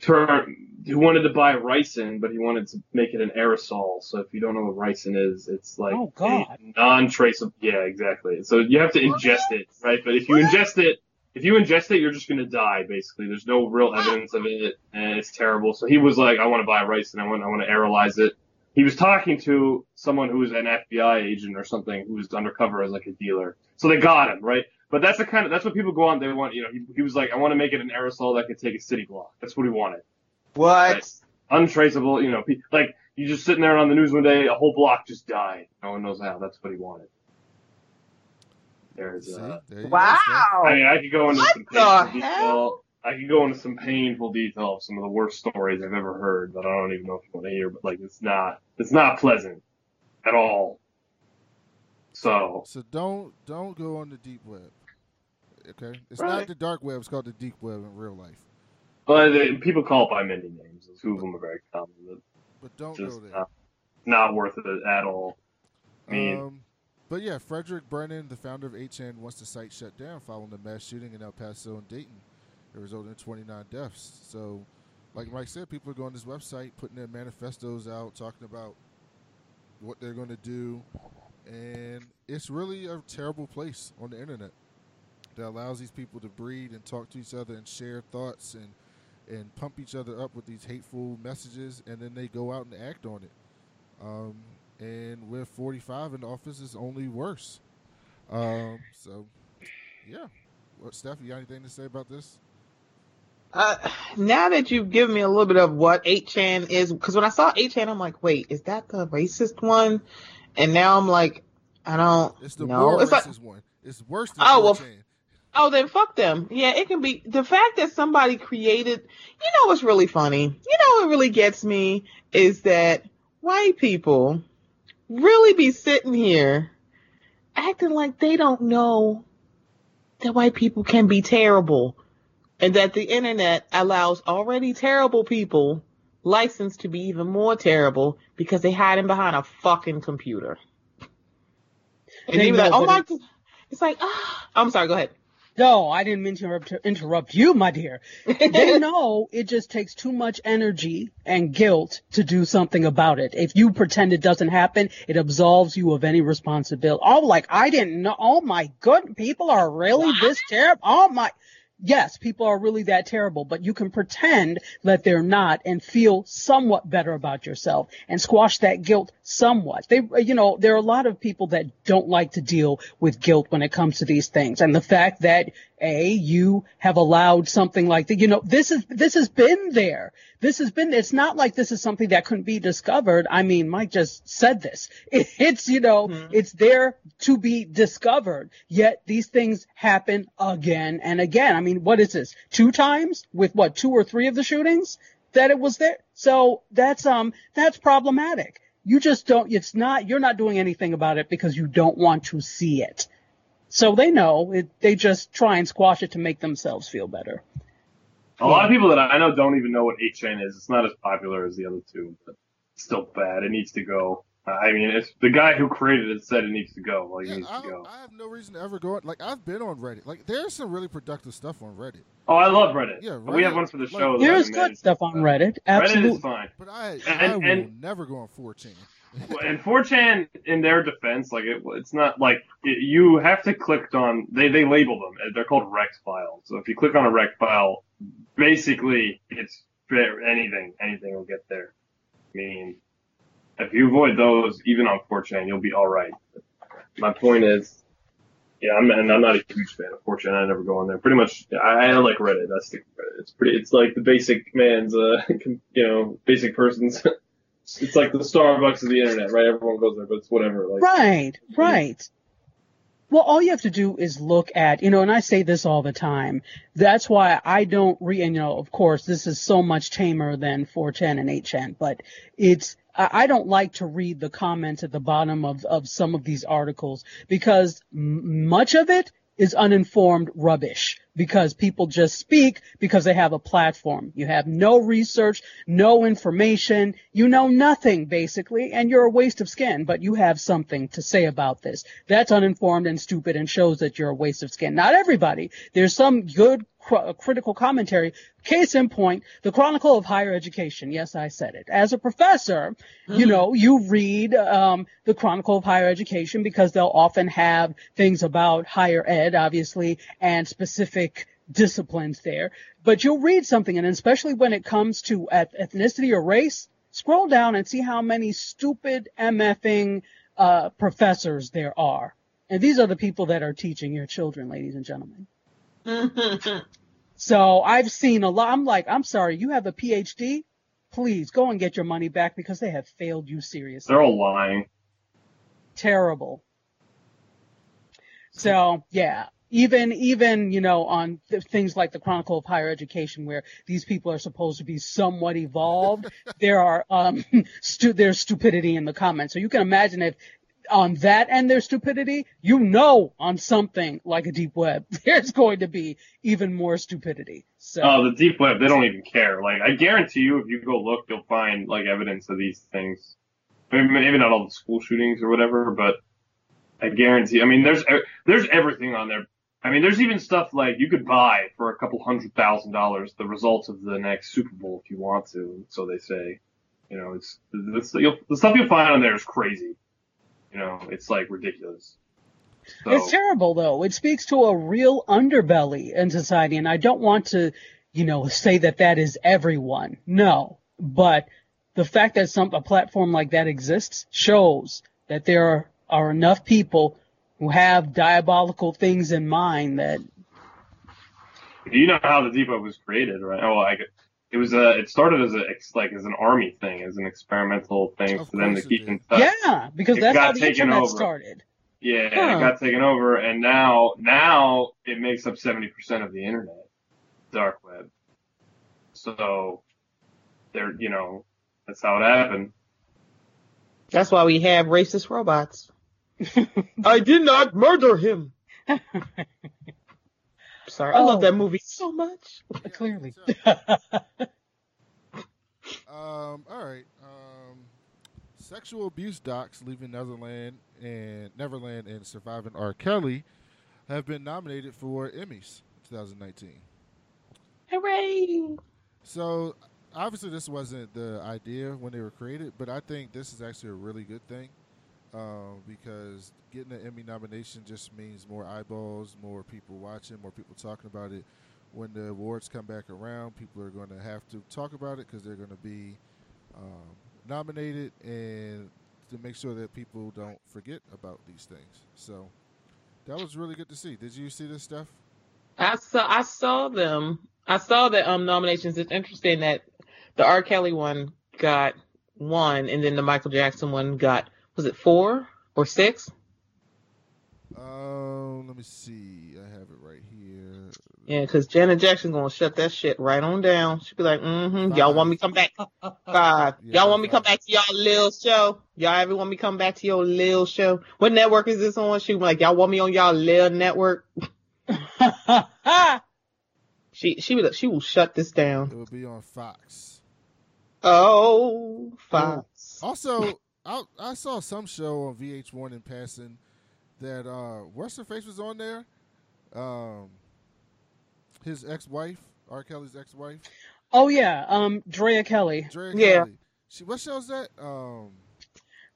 turn he wanted to buy ricin, but he wanted to make it an aerosol. So if you don't know what ricin is, it's like Oh, God. non-traceable. Yeah, exactly. So you have to ingest it, right? But if you ingest it, if you ingest it, you're just gonna die. Basically, there's no real evidence of it, and it's terrible. So he was like, I want to buy ricin. I want, I want to aerolize it. He was talking to someone who was an FBI agent or something who was undercover as like a dealer. So they got him, right? But that's the kind of that's what people go on. They want, you know, he, he was like, I want to make it an aerosol that could take a city block. That's what he wanted What? untraceable, you know, like you just sitting there on the news one day, a whole block just died. No one knows how. That's what he wanted. There's, See? uh, There you go, Wow. I mean, I could go into What some painful detail. I could go into some painful detail of some of the worst stories I've ever heard, that I don't even know if you want to hear. But like, it's not, it's not pleasant at all. So So don't don't go on the deep web. Okay, it's Right. not the dark web. It's called the deep web in real life. But they, people call it by many names. Two of them are very common. But But don't just go there. not, not worth it at all. I mean, Um, but yeah, Frederick Brennan, the founder of 8chan, wants the site shut down following the mass shooting in El Paso and Dayton. It resulted in 29 deaths. So, like Mike said, people are going to this website, putting their manifestos out, talking about what they're going to do. And it's really a terrible place on the internet that allows these people to breed and talk to each other and share thoughts and, and pump each other up with these hateful messages, and then they go out and act on it. Um, and with 45 in the office, it's only worse. Um, so, yeah. What, Steph, you got anything to say about this? Uh, now that you've given me a little bit of what 8chan is, because when I saw 8chan, I'm like, wait, is that the racist one? And now I'm like, I don't It's the know. more It's like, racist one. It's worse than Oh, well, 4chan. Oh, then fuck them. Yeah, it can be the fact that somebody created. You know what's really funny? You know what really gets me is that white people really be sitting here acting like they don't know that white people can be terrible and that the internet allows already terrible people license to be even more terrible because they hiding behind a fucking computer. And They they be like, oh my, God." it's like, ah, I'm sorry, go ahead. No, I didn't mean to interrupt, interrupt you, my dear. They know it just takes too much energy and guilt to do something about it. If you pretend it doesn't happen, it absolves you of any responsibility. Oh, like I didn't know. Oh my good, people are really this terrible. Oh my. Yes, people are really that terrible, but you can pretend that they're not and feel somewhat better about yourself and squash that guilt somewhat. They, you know, there are a lot of people that don't like to deal with guilt when it comes to these things. And the fact that a, you have allowed something like that, you know, this is, this has been there. This has been, it's not like this is something that couldn't be discovered. I mean, Mike just said this. It's, you know, it's there to be discovered. Yet these things happen again and again. I mean, what is this? Two times with what, two or three of the shootings that it was there? So that's, um, that's problematic. You just don't, it's not, you're not doing anything about it because you don't want to see it. So they know it, they just try and squash it to make themselves feel better. a lot of people that I know don't even know what 8chan is. It's not as popular as the other two, but it's still bad. It needs to go. I mean, it's the guy who created it said it needs to go. Like, it Yeah, needs I, to go. I have no reason to ever go. Like I've been on Reddit. Like there's some really productive stuff on Reddit. Oh, I love Reddit. Yeah, we have Reddit, one for the show. that There's good stuff on Reddit. Reddit Absolutely. is fine. But I And- I will and- never go on 4chan. And 4chan, in their defense, like it, it's not like it, you have to click on. They they label them. They're called rec files. So if you click on a rec file, basically it's fair anything. Anything will get there. I mean, if you avoid those, even on 4chan, you'll be all right. My point is, Yeah, I'm, and I'm not a huge fan of 4chan. I never go on there. Pretty much, I, I like Reddit. That's the. It's pretty. It's like the basic man's, uh, you know, basic person's. it's like the Starbucks of the internet, right? Everyone goes there, but it's whatever. Like, Right, right. Well, all you have to do is look at, you know, and I say this all the time. That's why I don't re, and you know, of course, this is so much tamer than 4chan and 8chan, but it's, I don't like to read the comments at the bottom of, of some of these articles because m- much of it is uninformed rubbish because people just speak because they have a platform. You have no research, no information, you know nothing basically, and you're a waste of skin, but you have something to say about this. That's uninformed and stupid and shows that you're a waste of skin. Not everybody. There's some good cr- critical commentary. Case in point, the Chronicle of Higher Education. Yes, I said it. As a professor, you know, you read um, the Chronicle of Higher Education because they'll often have things about higher ed, obviously, and specific disciplines there. But you'll read something, and especially when it comes to eth- ethnicity or race, scroll down and see how many stupid MFing uh, professors there are. And these are the people that are teaching your children, ladies and gentlemen. So I've seen a lot. I'm like, I'm sorry, you have a PhD? Please go and get your money back because they have failed you seriously. they're all lying. Terrible. So yeah, even even you know on th- things like the Chronicle of Higher Education, where these people are supposed to be somewhat evolved, there are um stu- there's stupidity in the comments. So you can imagine if on that and their stupidity, you know on something like a deep web, there's going to be even more stupidity. So Oh, the deep web, they don't even care. Like, I guarantee you, if you go look, you'll find like evidence of these things. Maybe, not all the school shootings or whatever, but I guarantee. I mean, there's there's everything on there. I mean, there's even stuff like you could buy for a couple hundred thousand dollars the results of the next Super Bowl if you want to. So they say, you know, it's, it's the stuff you'll find on there is crazy. You know, it's like ridiculous. So, It's terrible though. It speaks to a real underbelly in society and I don't want to, you know, say that that is everyone. No. But the fact that some, a platform like that exists shows that there are, are enough people who have diabolical things in mind that, you know how the deep web was created, right? Oh, like it was a. It started as a like as an army thing, as an experimental thing Of for them to keep did. in touch. yeah, because It that's got how the taken internet over. started. Yeah, Huh. it got taken over, and now now it makes up seventy percent of the internet, dark web. So, there, you know, that's how it happened. That's why we have racist robots. I did not murder him. Sorry, I Oh. love that movie so much. Clearly. Um, all right. Um, sexual abuse docs leaving Netherland and Neverland and surviving R. Kelly have been nominated for Emmys 2019. Hooray! So obviously this wasn't the idea when they were created, but I think this is actually a really good thing um, because getting an Emmy nomination just means more eyeballs, more people watching, more people talking about it. When the awards come back around, people are going to have to talk about it because they're going to be um, nominated and to make sure that people don't forget about these things. So that was really good to see. Did you see this stuff? I saw I saw them. I saw the um nominations. It's interesting that the R. Kelly one got one, and then the Michael Jackson one got was it four or six? Um, let me see. I have it right here. Yeah, because Janet Jackson's gonna shut that shit right on down. She'll be like, mm-hmm. Y'all want me come back? Five. Yeah, y'all want me come back to y'all little show? Y'all ever want me come back to your little show? What network is this on? She was like, y'all want me on y'all little network? She she would she will shut this down. It will be on Fox. Oh, Fox. Also, I, I saw some show on VH1 in passing that uh, what's her face was on there. Um, his ex-wife, R. Kelly's ex-wife, oh yeah, um, Drea Kelly. Drea Yeah. Kelly. She what show's that? Um,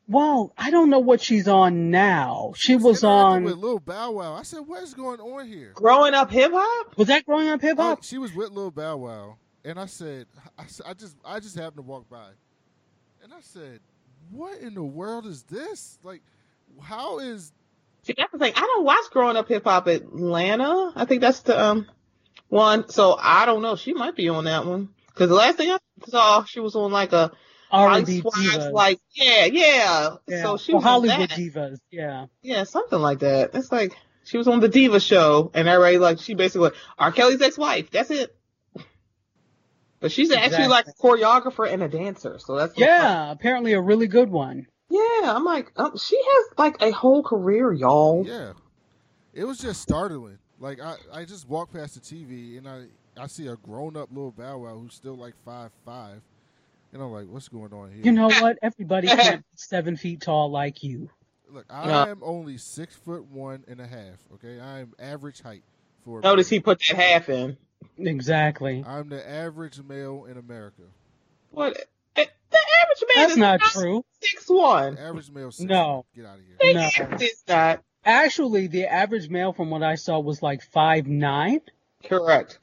Well, I don't know what she's on now. She was on. with Lil Bow Wow. I said, what is going on here? Growing up hip hop? Was that growing up hip Oh, hop? she was with Lil Bow Wow, and I said, I, s- I just, I just happened to walk by, and I said, "What in the world is this? Like, how is See, that's the thing. I don't watch Growing Up Hip Hop Atlanta. I think that's the um one. So I don't know. She might be on that one. Because the last thing I saw, she was on like a R&B Housewives, divas. like yeah, yeah. yeah. So she Or was on Hollywood that. divas. Yeah. Yeah, something like that. It's like she was on the Diva show, and everybody like she basically R. Kelly's ex-wife. That's it. But she's actually like a choreographer and a dancer, so that's Yeah. Apparently a really good one. yeah. I'm like, um, she has like a whole career, y'all. Yeah, it was just startling. Like I, I just walked past the TV and I, I see a grown up little Bow Wow who's still like five five, and I'm like, what's going on here? You know what? Everybody can't be seven feet tall like you. Look, I Yeah. am only six foot one and a half. Okay, I am average height for. a Notice male. he put that half in. Exactly. I'm the average male in America. What? eh, The average man That's is not true. Six one. Average male. Six No. Get out of here. No. It's not Actually, the average male from what I saw was like five nine. correct.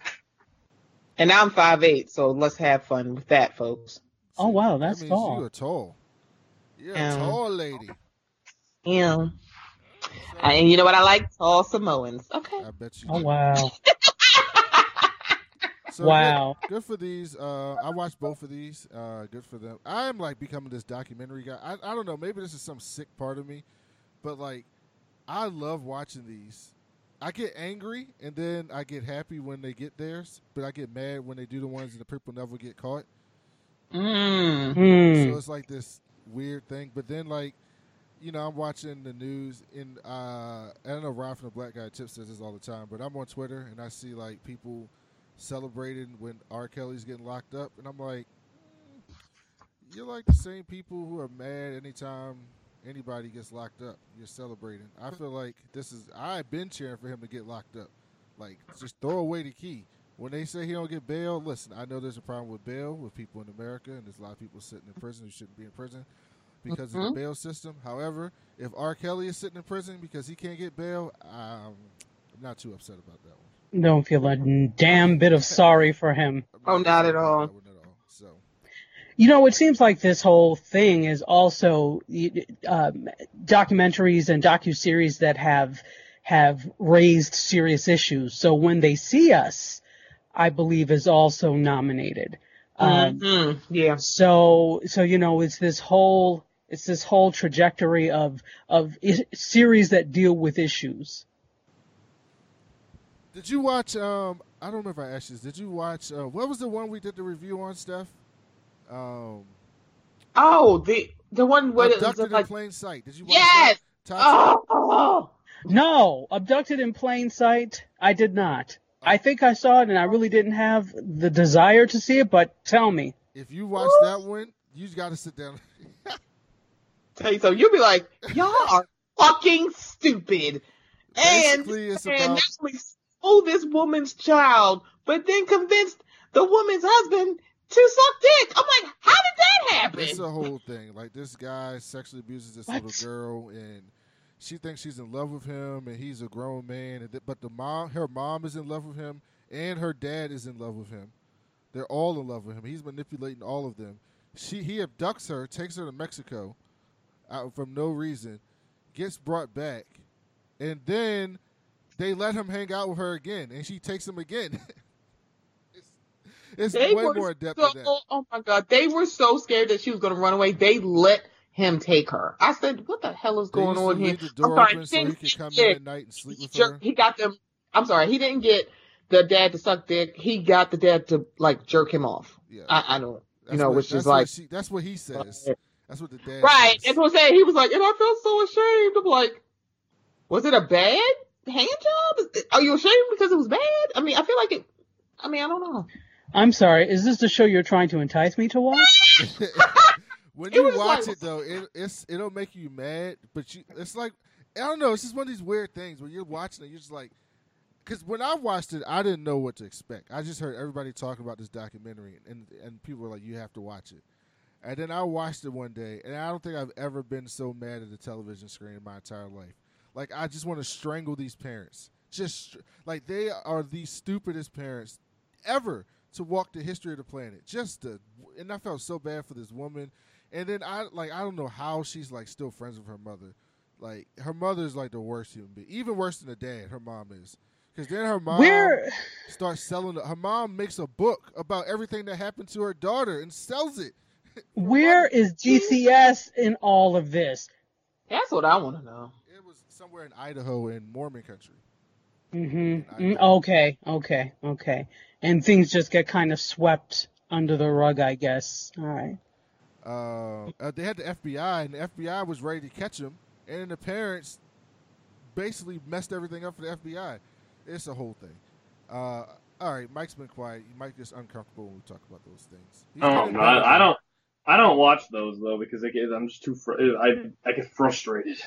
And I'm five eight, so let's have fun with that, folks. Oh wow, That that's means tall. you are tall. You're a Um, tall lady. Yeah. And you know what I like? Tall Samoans. Okay. I bet you. Oh do. wow. So Wow. Good, good for these. Uh, I watched both of these. Uh, good for them. I am like becoming this documentary guy. I, I don't know. Maybe this is some sick part of me, but like, I love watching these. I get angry and then I get happy when they get theirs, but I get mad when they do the ones and the people never get caught. Mm. Hmm. So it's like this weird thing. But then like, you know, I'm watching the news and uh, I don't know Ron from the Black Guy Tip says this all the time, but I'm on Twitter and I see like people celebrating when R. Kelly's getting locked up, and I'm like, "Mm, you're like the same people who are mad anytime anybody gets locked up. You're celebrating. I feel like this is I've been cheering for him to get locked up. Like just throw away the key. When they say he don't get bail, listen, I know there's a problem with bail with people in America, and there's a lot of people sitting in prison who shouldn't be in prison because of the bail system. However, if R. Kelly is sitting in prison because he can't get bail, um, I'm not too upset about that one. Don't feel a damn bit of sorry for him. Oh, not at all. that one at all. So You know, it seems like this whole thing is also um, documentaries and docu-series that have have raised serious issues. So when they see us, I believe is also nominated. Um, Mhm. Yeah. so so you know, it's this whole it's this whole trajectory of of i- series that deal with issues. Did you watch? Um, I don't remember if I asked you this. Did you watch? Uh, what was the one we did the review on, Steph? Um, Oh, the the one where it was abducted like in plain sight. Did you watch yes. that? Oh, No, abducted in plain sight. I did not. I think I saw it, and I really didn't have the desire to see it. But tell me, If you watch that one, you got to sit down. tell you so. You'll be like, y'all are fucking stupid. And Basically, it's and about not only stole this woman's child, but then convinced the woman's husband to suck dick. I'm like, how did that happen? it's a whole thing. Like this guy sexually abuses this What? little girl, and she thinks she's in love with him, and he's a grown man. But the mom, her mom, is in love with him, and her dad is in love with him. They're all in love with him. He's manipulating all of them. She he abducts her, takes her to Mexico, out from no reason, gets brought back, and then they let him hang out with her again, and she takes him again. it's it's way more depth so, than that. oh my god, they were so scared that she was going to run away. They let him take her. I said, what the hell is They going on here? leave the door I'm sorry, so he could come get- in at night and sleep he, her. he got them. I'm sorry, he didn't get the dad to suck dick. He got the dad to like jerk him off. Yeah, I, I don't. that's know, what, which is like- she, that's what he says. That's what the dad Right. says. That's what I'm saying. He was like, and I felt so ashamed. I'm like, was it a bad hand job? Are you ashamed because it was bad? I mean, I feel like it. I mean, I don't know. I'm sorry. Is this the show you're trying to entice me to watch? when you was watch like- it though, it, it's it'll make you mad, but you it's like I don't know. It's just one of these weird things where you're watching it, you're just like, because when I watched it, I didn't know what to expect. I just heard everybody talking about this documentary, and and people were like, you have to watch it. And then I watched it one day, and I don't think I've ever been so mad at the television screen in my entire life. Like I just want to strangle these parents. Just like they are the stupidest parents ever to walk the history of the planet. Just to, and I felt so bad for this woman. And then I like I don't know how she's like still friends with her mother. Like her mother's like the worst human being, even worse than the dad. Her mom is, because then her mom Where starts selling. Her mom makes a book about everything that happened to her daughter and sells it. where is GCS in all of this? That's what I want to know. It was somewhere in Idaho in Mormon country. Mm-hmm. Mm, okay, okay, okay. And things just get kind of swept under the rug, I guess. All right. Uh, uh, they had the FBI, and the FBI was ready to catch him, and the parents basically messed everything up for the FBI. It's a whole thing. Uh, all right, Mike's been quiet. Mike gets uncomfortable when we talk about those things. He's Oh no, I, I don't. I don't watch those though because I get, I'm just too. Fr- I I get frustrated.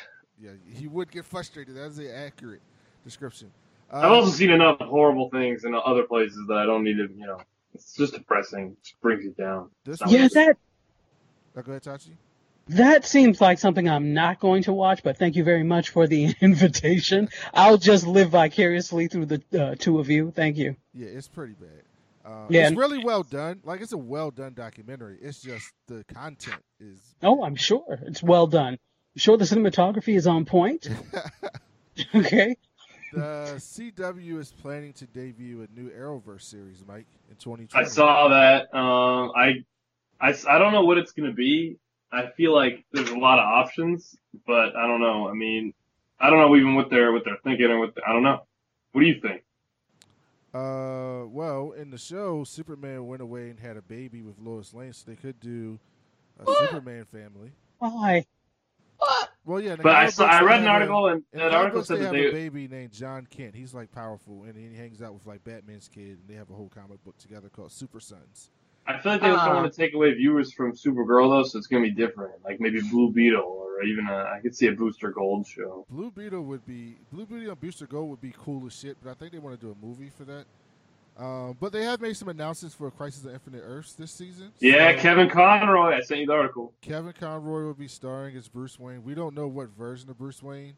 Yeah, he would get frustrated. That's the accurate description. Uh, I've also seen enough horrible things in other places that I don't need to. You know, it's just depressing. It just brings you down. this Yeah, Yeah, was- that Oh, go ahead, Tachi. that seems like something I'm not going to watch. But thank you very much for the invitation. I'll just live vicariously through the uh, two of you. Thank you. Yeah, it's pretty bad. Uh, Yeah. it's really well done. Like it's a well done documentary. It's just the content is. Oh, I'm sure it's well done. You sure the cinematography is on point? okay. the CW is planning to debut a new Arrowverse series, Mike, in 2020. I saw that. Um, I, I, s- I don't know what it's gonna be. I feel like there's a lot of options, but I don't know. I mean, I don't know even what they're what they're thinking or what I don't know. What do you think? Uh, well, in the show, Superman went away and had a baby with Lois Lane, so they could do a Superman family. Why? What? Well, yeah. But I saw, I read an have a- article and In that the article said they that have a baby named John Kent. He's like powerful, and he hangs out with like Batman's kid, and they have a whole comic book together called Super Sons. I feel like they don't Ah. want to take away viewers from Supergirl though, so it's gonna be different. Like maybe Blue Beetle or even a, I could see a Booster Gold show. Blue Beetle would be Blue Beetle and Booster Gold would be cool as shit, but I think they want to do a movie for that. Um, but they have made some announcements for Crisis on Infinite Earths this season. Yeah, Kevin Conroy. I sent you the article. Kevin Conroy will be starring as Bruce Wayne. We don't know what version of Bruce Wayne.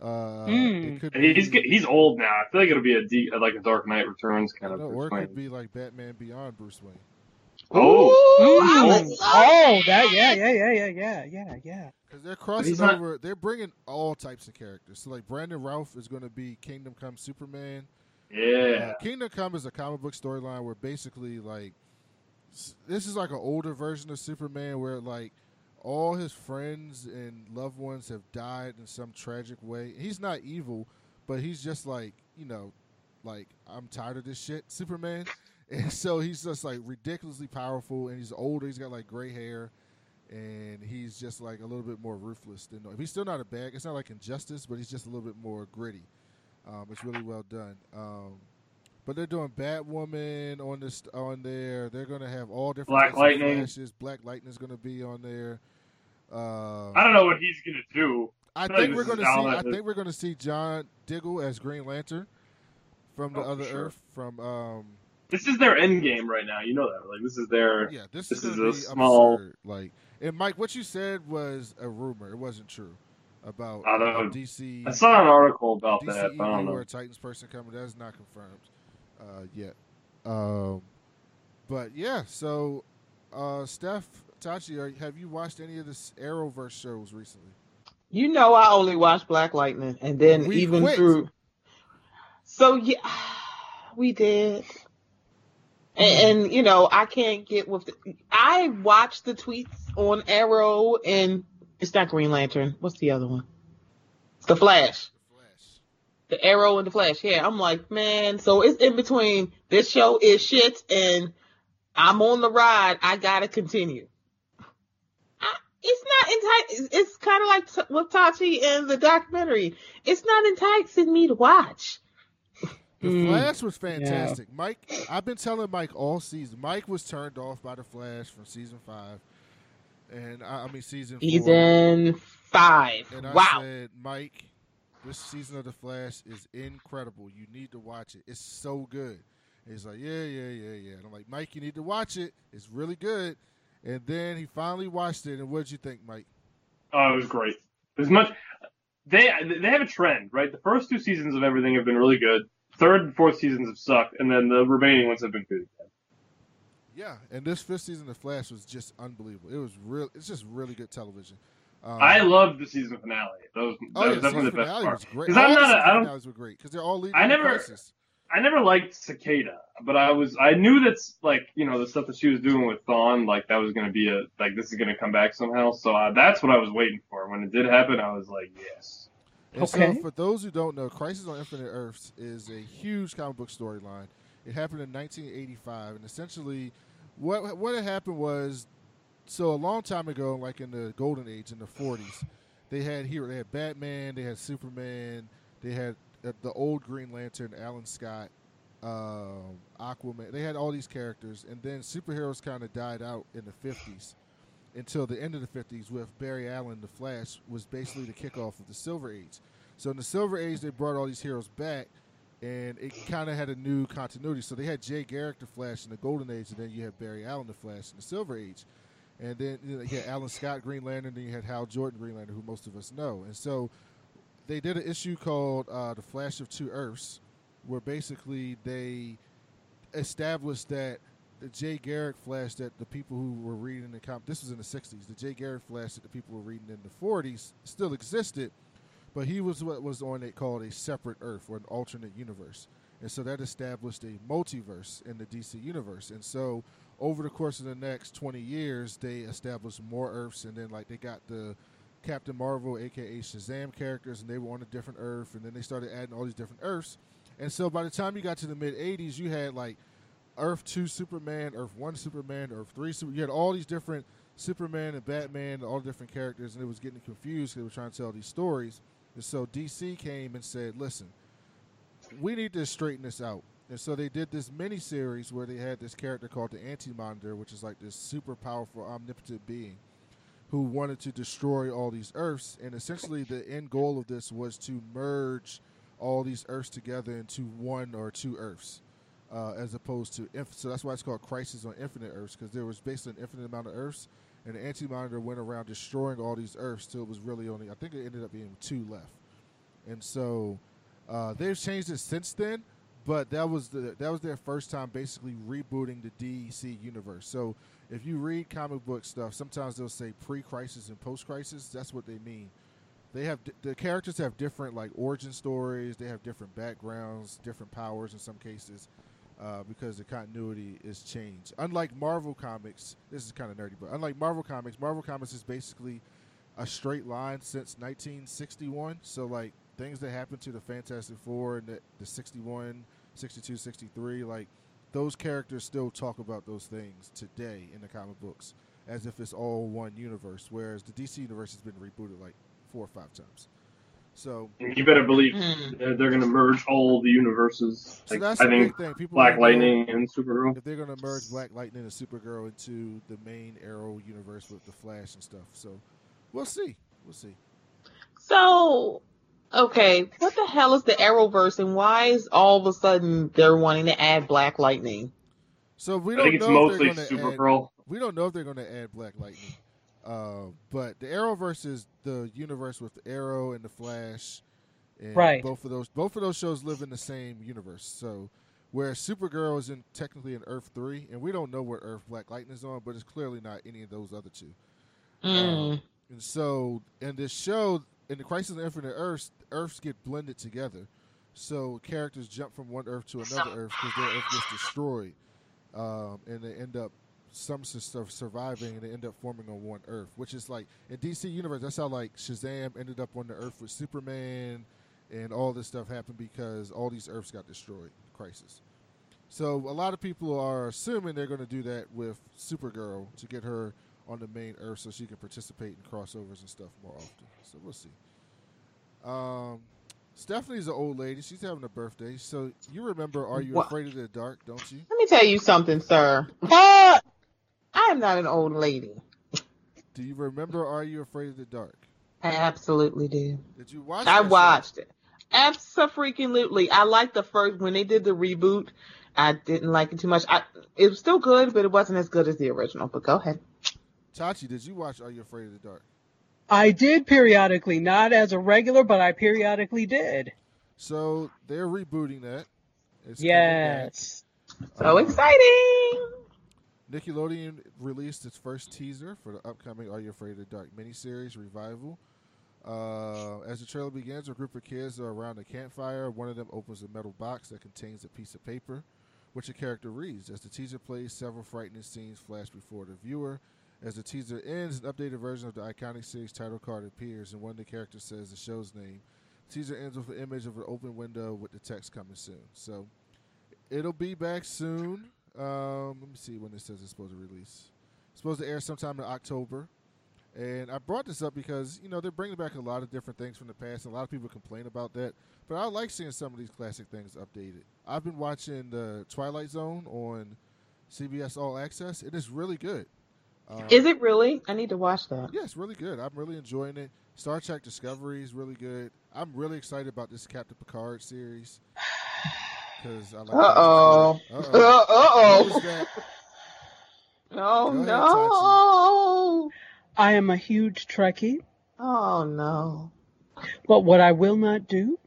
Uh, Mm. It could And be, he's he's old now. I feel like it'll be a D, like a Dark Knight Returns kind of no, Bruce or it Wayne. could be like Batman Beyond Bruce Wayne. Oh, Ooh, I would love Oh, that yeah, yeah, yeah, yeah, yeah, yeah, yeah. Because they're crossing he's not- over. They're bringing all types of characters. So like Brandon Routh is going to be Kingdom Come Superman. Yeah. Kingdom Come is a comic book storyline where basically like this is like an older version of Superman where like all his friends and loved ones have died in some tragic way. He's not evil, but he's just like you know, like I'm tired of this shit, Superman. And so he's just like ridiculously powerful, and he's older. He's got like gray hair, and he's just like a little bit more ruthless than. He's still not a bad. It's not like Injustice, but he's just a little bit more gritty. Um, it's really well done. Um, but they're doing Batwoman on this on there. They're gonna have all different Black Lightning. Flashes. Black Lightning's gonna be on there. Uh, I don't know what he's gonna do. I feel think like we're gonna see. I think we're gonna see John Diggle as Green Lantern from the Oh, for other sure. Earth. From um, This is their end game right now. You know that. Like this is their. yeah, this, This is, is a small- absurd. Like, and Mike, what you said was a rumor. It wasn't true about I don't uh, know. DC. I saw an article about DC that. But I don't or know. a Titans person coming. That's not confirmed uh, yet. Um, but yeah, so uh, Steph, Tachi, are, have you watched any of the Arrowverse shows recently? You know I only watch Black Lightning, and then We even quit. through. So yeah, we did. And, and you know I can't get with. The, I watched the tweets on Arrow, and it's not Green Lantern. What's the other one? It's the Flash. The Flash. The Arrow and the Flash. Yeah, I'm like, man. So it's in between. This show is shit, and I'm on the ride. I gotta continue. I, it's not enti- It's kind of like t- with Tachi and the documentary. It's not enticing me to watch. The Mm. Flash was fantastic. Mike, I've been telling Mike all season. Mike was turned off by the Flash from season five, and I, I mean season four. Season five. And I wow. said, Mike, this season of The Flash is incredible. You need to watch it. It's so good. And he's like, yeah, yeah, yeah, yeah. And I'm like, Mike, you need to watch it. It's really good. And then he finally watched it. And what did you think, Mike? Oh, it was great. As much they they have a trend, right? The first two seasons of everything have been really good. Third and fourth seasons have sucked, and then the remaining ones have been good. Yeah, and this fifth season of Flash was just unbelievable. It was real. It's just really good television. Um, I loved the season finale. That was, that Oh, was definitely the best finale part. was great. Because I'm not. A, season I don't. finales were great because they're all leading I never- crisis. I never liked Cicada, but I was. I knew that's like you know the stuff that she was doing with Thawne, like that was going to be a like this is going to come back somehow. So uh, that's what I was waiting for. When it did happen, I was like, yes. And Okay. so, for those who don't know, Crisis on Infinite Earths is a huge comic book storyline. It happened in 1985, and essentially, what what had happened was, so a long time ago, like in the Golden Age in the 40s, they had hero. They had Batman, they had Superman, they had uh, the old Green Lantern, Alan Scott, um, Aquaman. They had all these characters, and then superheroes kind of died out in the 50s until the end of the 50s with Barry Allen, The Flash, was basically the kickoff of the Silver Age. So in the Silver Age, they brought all these heroes back, and it kind of had a new continuity. So they had Jay Garrick, The Flash, in the Golden Age, and then you had Barry Allen, The Flash, in the Silver Age. And then you, know, you had Alan Scott, Green Lantern, then you had Hal Jordan, Green Lantern, who most of us know. And so they did an issue called uh, The Flash of Two Earths, where basically they established that the Jay Garrick Flash that the people who were reading the comic this was in the '60s. The Jay Garrick Flash that the people were reading in the '40s still existed, but he was what was on it called a separate Earth or an alternate universe, and so that established a multiverse in the DC universe. And so over the course of the next 20 years, they established more Earths, and then like they got the Captain Marvel, aka Shazam characters, and they were on a different Earth, and then they started adding all these different Earths. And so by the time you got to the mid 80s, you had like Earth 2 Superman, Earth 1 Superman, Earth 3 Superman. You had all these different Superman and Batman, all the different characters, and it was getting confused. They were trying to tell these stories. And so DC came and said, listen, we need to straighten this out. And so they did this mini series where they had this character called the Anti Monitor, which is like this super powerful, omnipotent being who wanted to destroy all these Earths. And essentially, the end goal of this was to merge all these Earths together into one or two Earths uh, as opposed to inf- so that's why it's called Crisis on Infinite Earths because there was basically an infinite amount of Earths, and the Anti Monitor went around destroying all these Earths till it was really only I think it ended up being two left, and so uh, they've changed it since then. But that was the that was their first time basically rebooting the DC universe. So if you read comic book stuff, sometimes they'll say pre-crisis and post-crisis. That's what they mean. They have the characters have different like origin stories. They have different backgrounds, different powers in some cases uh, because the continuity is changed. Unlike Marvel Comics, this is kind of nerdy, but unlike Marvel Comics, Marvel Comics is basically a straight line since 1961. So, like, things that happened to the Fantastic Four and the, the 61, 62, 63, like, those characters still talk about those things today in the comic books as if it's all one universe, whereas the DC universe has been rebooted like four or five times. So, you better believe Hmm. they're, they're going to merge all the universes. so Like, that's I the think big thing. People Black wanna know- Lightning and Supergirl. if they're going to merge Black Lightning and Supergirl into the main Arrow universe with the Flash and stuff. So we'll see. We'll see. So, okay, what the hell is the Arrowverse, and why is all of a sudden they're wanting to add Black Lightning? So we don't think it's know mostly going to add. Supergirl. We don't know if they're going to add Black Lightning. Uh, but the Arrowverse is the universe with the Arrow and the Flash, and Right. both of those both of those shows live in the same universe. So where Supergirl is in technically in Earth three, and we don't know where Earth Black Lightning is on, but it's clearly not any of those other two. Mm. And so in this show, in the Crisis on Infinite Earths, Earths get blended together. So characters jump from one Earth to another Earth because their Earth gets destroyed, um, and they end up some stuff surviving, and they end up forming on one Earth. Which is like in DC universe, that's how like Shazam ended up on the Earth with Superman, and all this stuff happened because all these Earths got destroyed. Crisis. So a lot of people are assuming they're going to do that with Supergirl to get her on the main Earth so she can participate in crossovers and stuff more often. So we'll see. Um, Stephanie's an old lady. She's having a birthday. So you remember Are You What? Afraid of the Dark, don't you? Let me tell you something, sir. I am not an old lady. Do you remember Are You Afraid of the Dark? I absolutely do. Did you watch I that show? watched it. Absolutely. I liked the first when they did the reboot. I didn't like it too much. I, it was still good, but it wasn't as good as the original. But go ahead. Tachi, did you watch Are You Afraid of the Dark? I did periodically, not as a regular, but I periodically did. So they're rebooting that. It's coming. Yes. So Um, exciting. Nickelodeon released its first teaser for the upcoming Are You Afraid of the Dark miniseries revival. Uh, as the trailer begins, a group of kids are around a campfire. One of them opens a metal box that contains a piece of paper, which a character reads. As the teaser plays, several frightening scenes flash before the viewer. As the teaser ends, an updated version of the iconic series title card appears, and one of the characters says the show's name. The teaser ends with an image of an open window with the text coming soon. So it'll be back soon. Um, let me see when it says it's supposed to release. It's supposed to air sometime in October. And I brought this up because, you know, they're bringing back a lot of different things from the past. And a lot of people complain about that. But I like seeing some of these classic things updated. I've been watching the Twilight Zone on CBS All Access. It is really good. Um, Is it really? I need to watch that. yeah, it's really good. I'm really enjoying it. Star Trek Discovery is really good. I'm really excited about this Captain Picard series because I like. Uh oh. Uh Uh oh. What was oh. that? Oh ahead, no. I am a huge Trekkie, Oh no. but what I will not do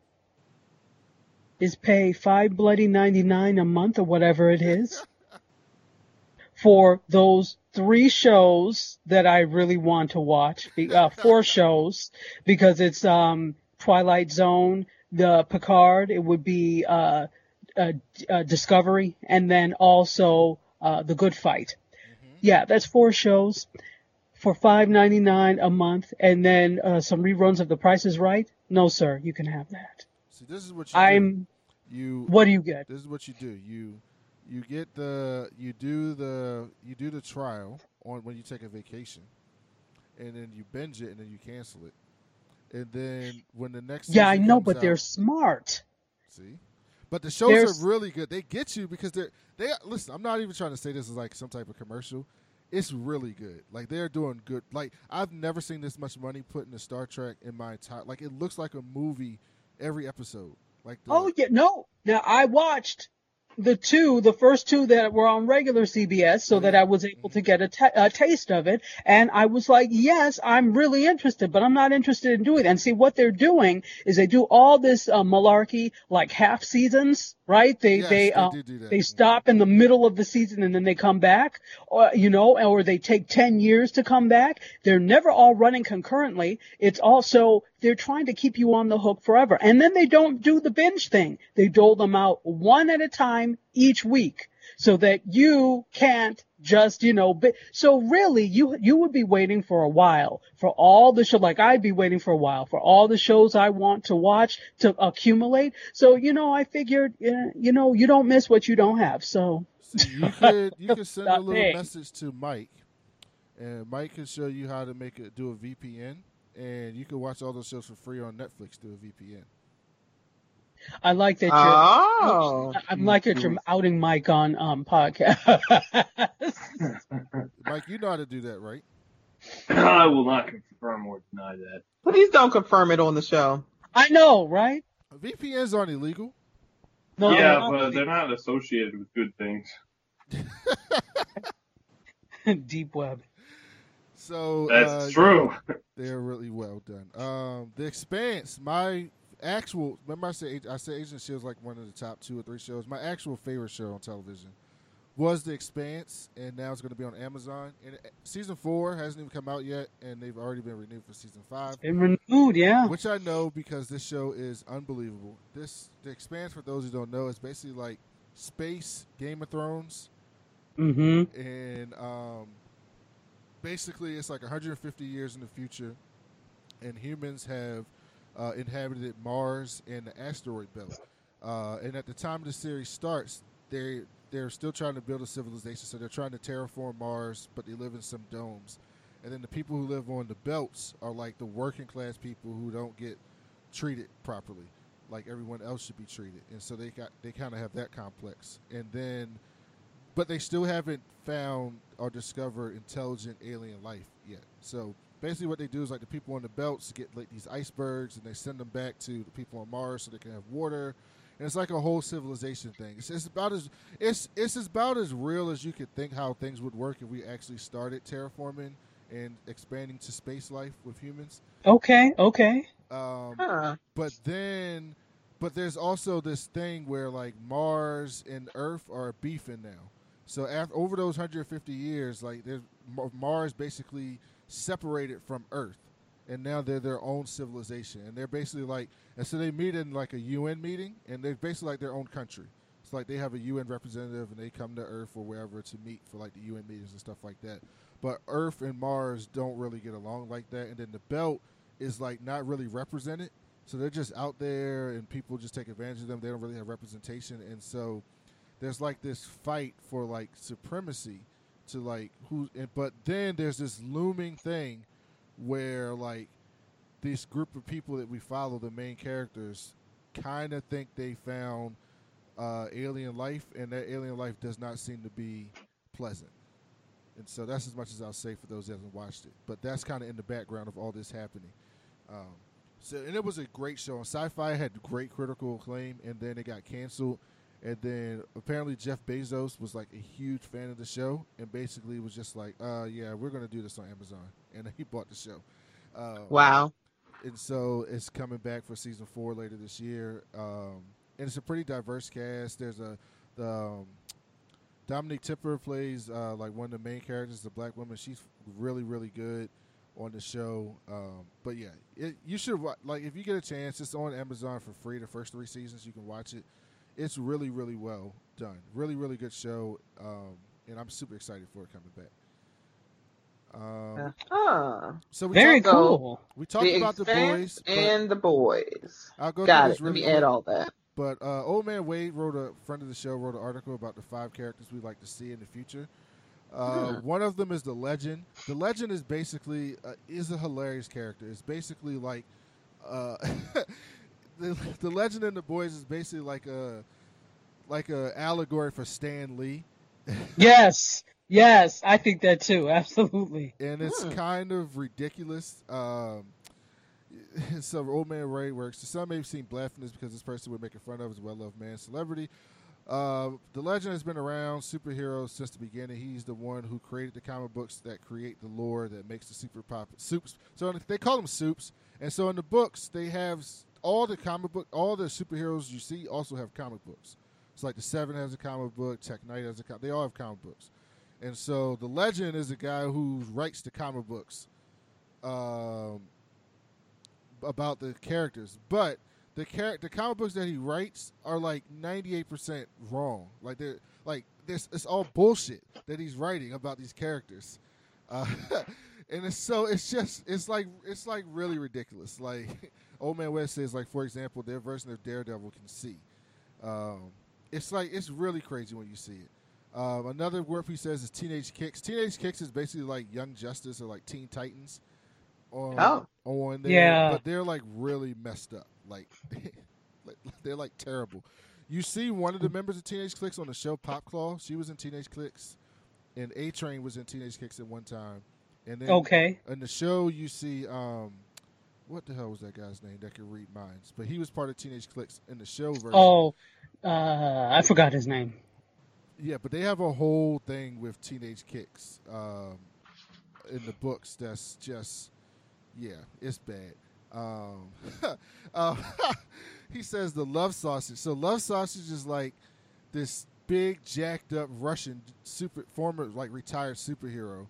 is pay five bloody ninety nine a month or whatever it is for those three shows that I really want to watch. Uh, four shows because it's um, Twilight Zone, the Picard. It would be uh, Discovery, and then also uh, the Good Fight. Yeah, that's four shows for five ninety nine a month, and then uh, some reruns of The Price is Right. No, sir, you can have that. See, this is what you I'm. do. You What do you get? This is what you do. You you get the you do the you do the trial on when you take a vacation, and then you binge it and then you cancel it, and then when the next Yeah, I know, but they're smart. See, but the shows There's- are really good. They get you because they're they listen. I'm not even trying to say this is like some type of commercial. It's really good. Like they're doing good. Like I've never seen this much money put into Star Trek in my entire. Like it looks like a movie every episode. Like the, Oh yeah, no. Now I watched the two, the first two that were on regular CBS, so that I was able to get a, taste of it, and I was like, yes, I'm really interested, but I'm not interested in doing it. And see, what they're doing is they do all this uh, malarkey, like half seasons, right? They Yes, they they uh, that. they stop in the middle of the season and then they come back, or you know, or they take ten years to come back. They're never all running concurrently. It's also they're trying to keep you on the hook forever, and then they don't do the binge thing. They dole them out one at a time each week, so that you can't just you know. Bi- so really, you you would be waiting for a while for all the show. Like I'd be waiting for a while for all the shows I want to watch to accumulate. So you know, I figured, uh, you know, you don't miss what you don't have. So See, you could you could send a little paying. message to Mike, and Mike can show you how to make it do a VPN, and you can watch all those shows for free on Netflix through a VPN. I like that you're. Oh. I'm like that you're outing Mike on um podcast. Mike, you know how to do that, right? I will not confirm or deny that. Please don't confirm it on the show. I know, right? VPNs aren't illegal. No, yeah, they're but they're not associated with good things. deep web. So That's uh, true. They're really well done. Um, the Expanse, my actual remember I said I said Agent is like one of the top two or three shows. My actual favorite show on television was The Expanse, and now it's going to be on Amazon. And uh, season four hasn't even come out yet, and they've already been renewed for season five. Been renewed, yeah. Which I know because this show is unbelievable. This The Expanse, for those who don't know, is basically like space Game of Thrones, Mm-hmm. and um, basically it's like 150 years in the future, and humans have uh, inhabited Mars and the asteroid belt. Uh, and at the time the series starts, they they're still trying to build a civilization, so they're trying to terraform Mars, but they live in some domes. And then the people who live on the belts are like the working class people who don't get treated properly, like everyone else should be treated. And so they got they kind of have that complex. And then but they still haven't found or discovered intelligent alien life yet. So basically, what they do is like the people on the belts get like these icebergs, and they send them back to the people on Mars so they can have water. And it's like a whole civilization thing. It's, it's about as it's it's about as real as you could think how things would work if we actually started terraforming and expanding to space life with humans. Okay, okay. Um, Huh. but then, but there's also this thing where like Mars and Earth are beefing now. So after, over those 150 years, like there's Mars basically separated from Earth, and now they're their own civilization, and they're basically like, and so they meet in like a UN meeting, and they're basically like their own country. It's like they have a UN representative, and they come to Earth or wherever to meet for like the UN meetings and stuff like that. But Earth and Mars don't really get along like that, and then the belt is like not really represented. So they're just out there, and people just take advantage of them. They don't really have representation, and so there's like this fight for like supremacy to like who. But then there's this looming thing where like this group of people that we follow, the main characters, kind of think they found uh, alien life, and that alien life does not seem to be pleasant. And so that's as much as I'll say for those that haven't watched it. But that's kind of in the background of all this happening. Um, so and it was a great show. Sci-Fi had great critical acclaim, and then it got canceled. And then apparently Jeff Bezos was like a huge fan of the show, and basically was just like, "Uh, yeah, we're gonna do this on Amazon," and he bought the show. Uh, wow. And so it's coming back for season four later this year. Um, and it's a pretty diverse cast. There's a the um, Dominique Tipper plays uh, like one of the main characters, the black woman. She's really really good on the show. Um, but yeah, it, you should like if you get a chance. It's on Amazon for free. The first three seasons you can watch it. It's really really well done. Really really good show. Um, and I'm super excited for it coming back. Um, uh, so we very talked, cool. We talked the about the boys and the boys. I'll go Got it. this Let really me add all that. But uh, Old Man Wade wrote a friend of the show wrote an article about the five characters we'd like to see in the future. Uh, Hmm. One of them is the Legend. The Legend is basically uh, is a hilarious character. It's basically like uh, the the Legend and the Boys is basically like a like a allegory for Stan Lee, Yes, yes, I think that too. Absolutely. and it's kind of ridiculous. Um, so Old Man Ray works. Some may seem blasphemous because this person we're making fun of is a well-loved man celebrity. Uh, the legend has been around superheroes since the beginning. He's the one who created the comic books that create the lore that makes the super pop soups. So they call them soups, and so in the books they have all the comic book, all the superheroes you see also have comic books. It's like the Seven has a comic book, Tek Knight has a comic. They all have comic books, and so the legend is a guy who writes the comic books. Um, about the characters, but the char- the comic books that he writes are like 98% wrong. Like they're like this it's all bullshit that he's writing about these characters. Uh, and it's so it's just it's like it's like really ridiculous. Like Old Man West says like for example, their version of Daredevil can see. Um, it's like it's really crazy when you see it. Um, another word he says is Teenage Kicks. Teenage Kicks is basically like Young Justice or like Teen Titans on Oh. on there, Yeah. but they're like really messed up. Like, like they're like terrible. You see one of the members of Teenage Clicks on the show, Pop Claw. She was in Teenage Clicks, and A Train was in Teenage Clicks at one time. And then Okay. in the show, you see um, what the hell was that guy's name that could read minds? But he was part of Teenage Clicks in the show version. Oh, uh, I forgot his name. Yeah, but they have a whole thing with teenage kicks um, in the books. That's just, yeah, it's bad. Um, uh, he says the love sausage. So love sausage is like this big jacked up Russian super former like retired superhero.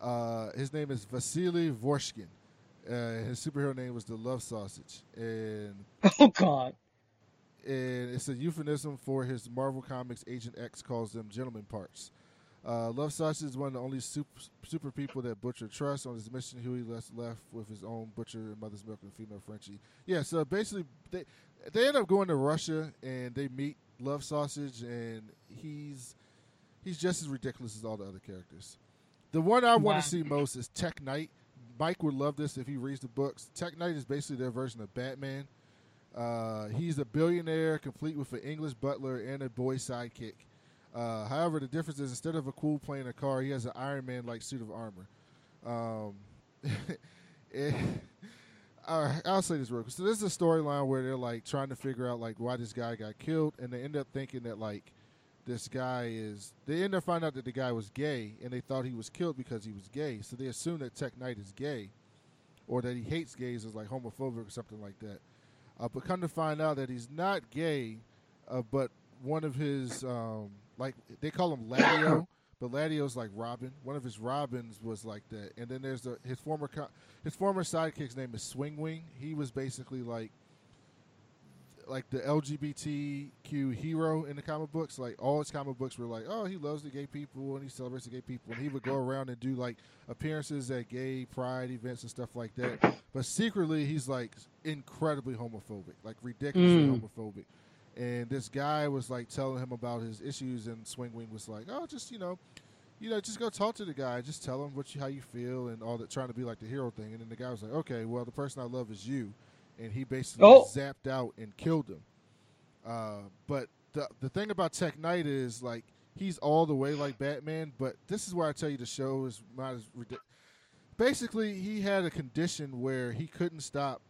Uh, his name is Vasily Vorshkin. Uh, his superhero name was the Love Sausage, and Oh God. and it's a euphemism for his Marvel Comics Agent X calls them gentleman parts. Uh, Love Sausage is one of the only super, super people that Butcher trusts. On his mission, Hughie left, left with his own butcher and mother's milk and female Frenchie. Yeah, so basically, they they end up going to Russia and they meet Love Sausage, and he's he's just as ridiculous as all the other characters. The one I want to see most is Tek Knight. Mike would love this if he reads the books. Tek Knight is basically their version of Batman. Uh, he's a billionaire, complete with an English butler and a boy sidekick. Uh, however, the difference is instead of a cool plane or car, he has an Iron Man like suit of armor. Um, it- all right, I'll say this real quick. So this is a storyline where they're like trying to figure out like why this guy got killed, and they end up thinking that like this guy is. They end up finding out that the guy was gay, and they thought he was killed because he was gay. So they assume that Tek Knight is gay, or that he hates gays, is like homophobic or something like that. Uh, but come to find out that he's not gay, uh, but one of his um, like they call him Laddio, but Laddio's like Robin. One of his Robins was like that, and then there's the his former his former sidekick's name is Swing Wing. He was basically like like the LGBTQ hero in the comic books. Like all his comic books were like, oh, he loves the gay people and he celebrates the gay people, and he would go around and do like appearances at gay pride events and stuff like that. But secretly, he's like incredibly homophobic, like ridiculously Mm. homophobic. And this guy was like telling him about his issues, and Swing Wing was like, oh, just you know. You know, just go talk to the guy. Just tell him what you, how you feel and all that. Trying to be like the hero thing, and then the guy was like, "Okay, well, the person I love is you," and he basically Oh. zapped out and killed him. Uh, but the the thing about Tek Knight is like he's all the way like Batman, but this is where I tell you the show is not as ridiculous. Basically, he had a condition where he couldn't stop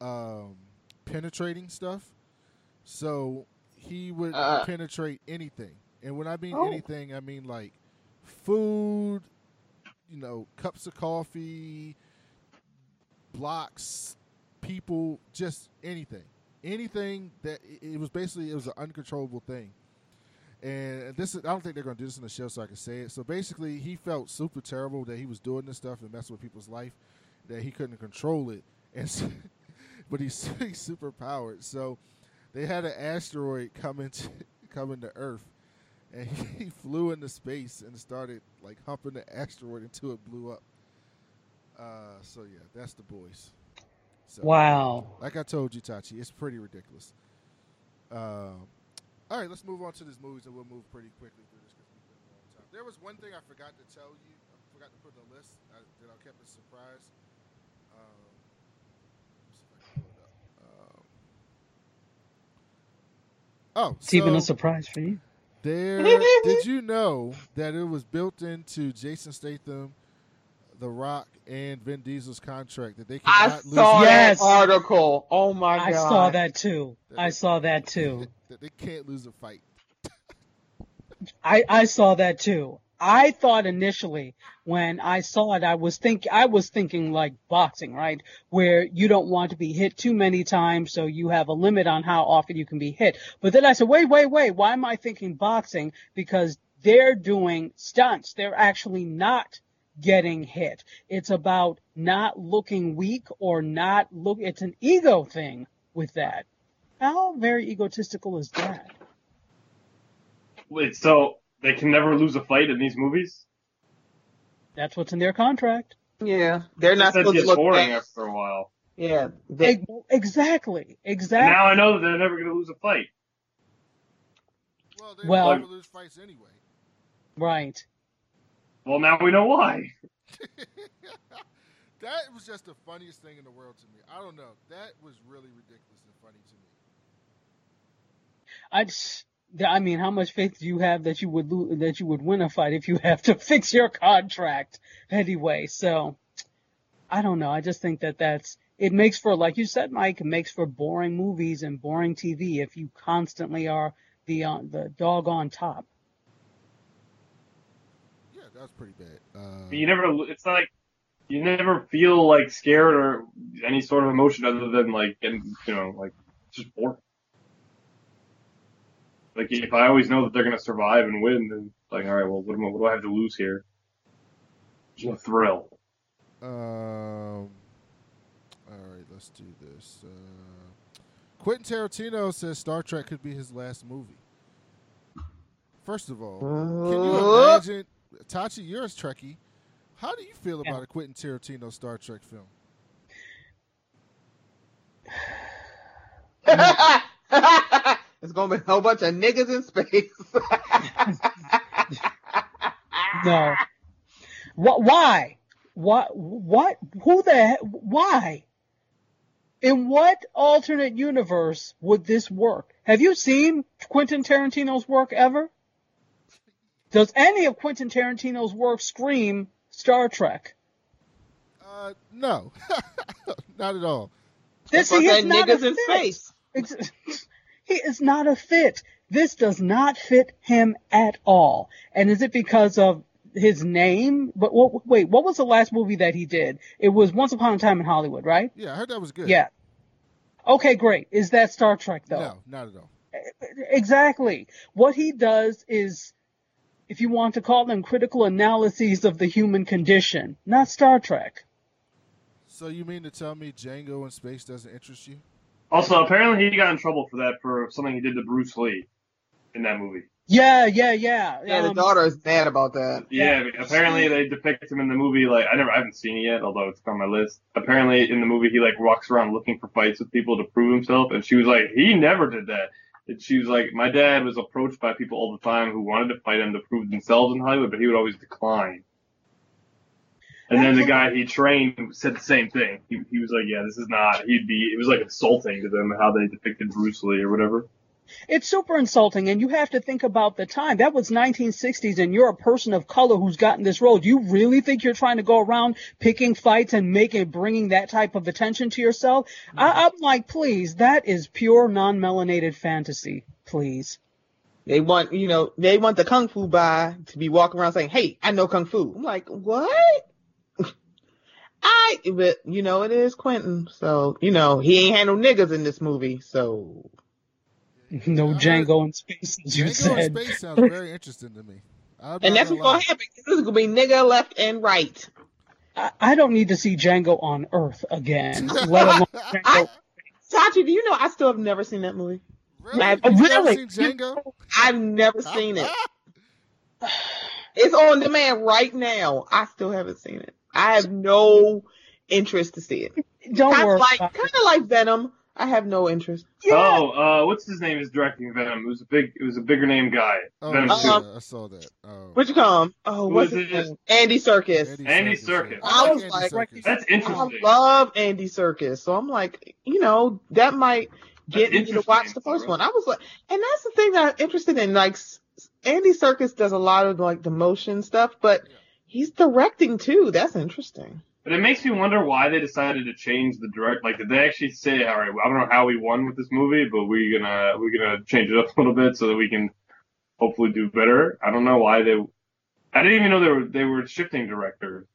um, penetrating stuff, so he would Uh. penetrate anything. And when I mean Oh. anything, I mean like food, you know, cups of coffee, blocks, people, just anything, anything that it was basically it was an uncontrollable thing. And this is, I don't think they're going to do this in the show, so I can say it. So basically, he felt super terrible that he was doing this stuff and messing with people's life, that he couldn't control it, and so, but he's, he's super powered. So they had an asteroid coming into come into Earth, and he, he flew into space and started like humping the asteroid until it blew up. Uh, so yeah, that's the boys. So, Wow. Like I told you, Tachi, it's pretty ridiculous. Um, all right, let's move on to these movies, and we'll move pretty quickly through this because we've been a long time. There was one thing I forgot to tell you. I forgot to put on the list I, that I kept a surprise. Um, let's see if I can pull it up. Um, oh, It's even a surprise for you. there. did you know that it was built into Jason Statham, The Rock, and Vin Diesel's contract that they I cannot lose saw Yes. that article. Oh my I god. saw that too. I saw that too. that they can't lose a fight. I, I saw that too. I thought initially when I saw it, I was think I was thinking like boxing, right? Where you don't want to be hit too many times, so you have a limit on how often you can be hit. But then I said, wait, wait, wait, why am I thinking boxing? Because they're doing stunts. They're actually not getting hit. It's about not looking weak or not look. It's an ego thing with that. How very egotistical is that? Wait, so they can never lose a fight in these movies? That's what's in their contract. Yeah, they're not supposed to look boring back. after a while. Yeah, they, Exactly. Exactly. now I know that they're never going to lose a fight. Well, they Well- well, never lose fights anyway. Right. Well, now we know why. that was just the funniest thing in the world to me. I don't know. That was really ridiculous and funny to me. I just, I mean, how much faith do you have that you would lo- that you would win a fight if you have to fix your contract anyway? So, I don't know. I just think that that's it makes for like you said, Mike. It makes for boring movies and boring TV if you constantly are the uh, the dog on top. Yeah, that was pretty bad. Uh, You never. It's not like you never feel like scared or any sort of emotion other than like, and you know, like just bored. Like if I always know that they're gonna survive and win, then like, all right, well, what, am I, what do I have to lose here? There's no thrill. Um. All right, let's do this. Uh, Quentin Tarantino says Star Trek could be his last movie. First of all, can you Uh, imagine, Tachi? You're a Trekkie. How do you feel Yeah. about a Quentin Tarantino Star Trek film? it's gonna be a whole bunch of niggas in space. No. What? Why? What? What? Who the? Why? In what alternate universe would this work? Have you seen Quentin Tarantino's work ever? Does any of Quentin Tarantino's work scream Star Trek? Uh, no, not at all. This he is not a fit. space. He is not a fit. This does not fit him at all. And is it because of his name? But what, wait, what was the last movie that he did? It was Once Upon a Time in Hollywood, right? Yeah, I heard that was good. Yeah. Okay, great. Is that Star Trek though? No, not at all. exactly. What he does is, if you want to call them critical analyses of the human condition, not Star Trek. So you mean to tell me Django in space doesn't interest you? Also, apparently he got in trouble for that for something he did to Bruce Lee in that movie. Yeah, yeah, yeah. Yeah, the Um, daughter is mad about that. Yeah, apparently they depict him in the movie like I never I haven't seen it yet, although it's on my list. Apparently in the movie he like walks around looking for fights with people to prove himself, and she was like, he never did that. And she was like, my dad was approached by people all the time who wanted to fight him to prove themselves in Hollywood, but he would always decline. And then the guy he trained said the same thing. He, he was like, yeah, this is not. He'd be. It was like insulting to them how they depicted Bruce Lee or whatever. It's super insulting, and you have to think about the time. That was 1960s, and you're a person of color who's gotten this role. Do you really think you're trying to go around picking fights and making, bringing that type of attention to yourself? Mm-hmm. I, I'm like, please, that is pure non-melanated fantasy. Please. They want, you know, they want the kung fu guy to be walking around saying, "Hey, I know kung fu." I'm like, what? I, but you know, it is Quentin, so you know he ain't had no niggas in this movie, so No I heard- Django in space, as you Django in said. space sounds very interesting to me. And that's what's gonna happen. This is gonna be nigga left and right. I, I don't need to see Django on Earth again, let alone Django. I, Sachi, do you know I still have never seen that movie? Really? I- You've never really? seen Django? I've never seen it. It's on demand right now. I still haven't seen it. I have no interest to see it. Don't Kind worry like, kind of like Venom. I have no interest. Yeah. Oh, uh, what's his name is directing Venom? It was a big, it was a bigger name guy. Oh, Venom yeah, two. I saw that. Oh. Which come? Oh, Who what's is his it? name? Andy Serkis. Andy Serkis. I I was Andy like- Serkis. That's interesting. I love Andy Serkis, so I'm like, you know, that might get me to watch the first one. I was like, and that's the thing that I'm interested in. Like, Andy Serkis does a lot of like the motion stuff, but he's directing too. That's interesting. But it makes me wonder why they decided to change the direct. Like, did they actually say, "All right, I don't know how we won with this movie, but we're gonna we're gonna change it up a little bit so that we can hopefully do better." I don't know why they. I didn't even know they were they were shifting directors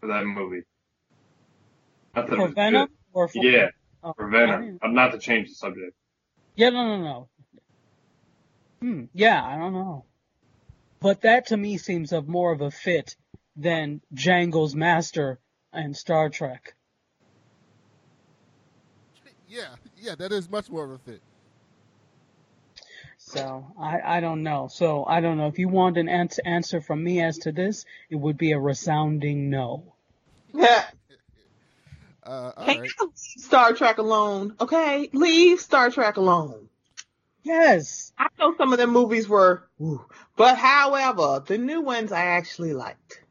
for that movie. Not that for Venom or for. Yeah, oh, for Venom. I'm not to change the subject. Yeah, no, no, no. Hmm. Yeah, I don't know. But that to me seems of more of a fit than Django's Master and Star Trek. Yeah, yeah, that is much more of a fit. So I, I don't know. So I don't know. If you want an ans- answer from me as to this, it would be a resounding no. Uh, all Can't right. leave Star Trek alone, okay? Leave Star Trek alone. Yes. I know some of the movies were, ooh, but however, the new ones I actually liked.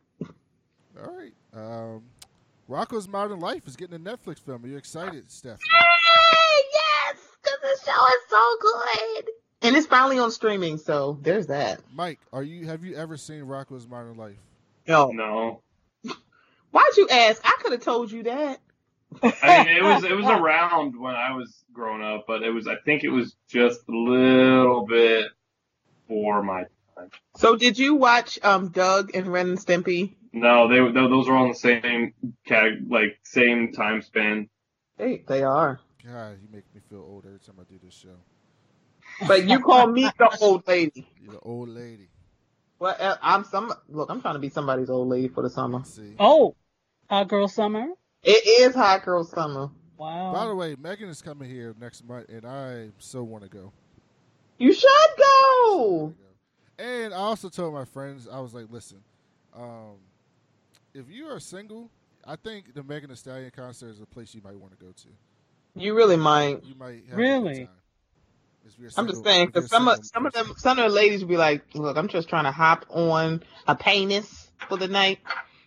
All right. Um, Rocko's Modern Life is getting a Netflix film. Are you excited, Steph? Hey, yes, because the show is so good. And it's finally on streaming, so there's that. Mike, are you have you ever seen Rocko's Modern Life? No. No, Why'd you ask? I could have told you that. I mean it was it was around when I was growing up, but it was I think it was just a little bit for my time. So did you watch um Doug and Ren and Stimpy? No, they tho- those are all in the same categ- like same time span. They they are. God, you make me feel old every time I do this show. But you call me the old lady. You're the old lady. Well, uh, I'm some look. I'm trying to be somebody's old lady for the summer. See. Oh, Hot Girl Summer. It is hot girl summer. Wow. By the way, Megan is coming here next month, and I so want to go. You should go. wanna go. And I also told my friends, I was like, listen, um, if you are single, I think the Megan Thee Stallion concert is a place you might want to go to. You really might. You might have Really? good time. If you're I'm just saying because some of some of them some of the ladies will be like, look, I'm just trying to hop on a penis for the night.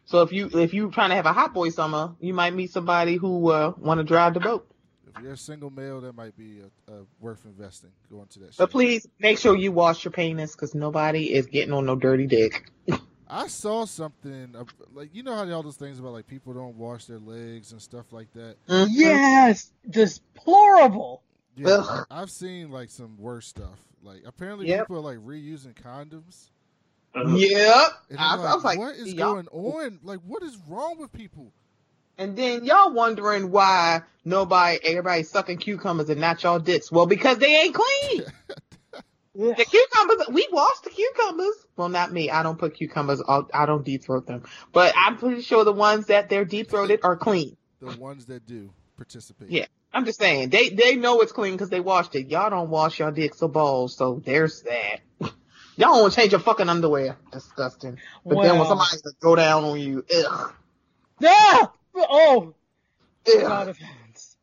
So if you if you trying to have a hot boy summer, you might meet somebody who uh, want to drive the boat. If you're a single male, that might be a, a worth investing. Going to that. But shit. please make sure you wash your penis because nobody is getting on no dirty dick. I saw something of- like you know how all those things about like people don't wash their legs and stuff like that. Mhm. Yes. Deplorable. Yeah, Ugh. I've seen like some worse stuff. Like apparently Yep. people are like reusing condoms. Uh, Yep. And I, I'm I was like, what is y'all- going on? Like, what is wrong with people? And then y'all wondering why nobody, everybody sucking cucumbers and not y'all dicks. Well, because they ain't clean. The cucumbers, we wash the cucumbers. Well, not me. I don't put cucumbers. I'll, I don't deep throat them. But I'm pretty sure the ones that they're deep throated are clean. The ones that do participate. Yeah. I'm just saying they they know it's clean because they washed it. Y'all don't wash your dicks or balls, so there's that. Y'all don't change your fucking underwear. Disgusting. But then when Well. somebody go down on you, ugh, Ah! Oh, ugh. God of heavens.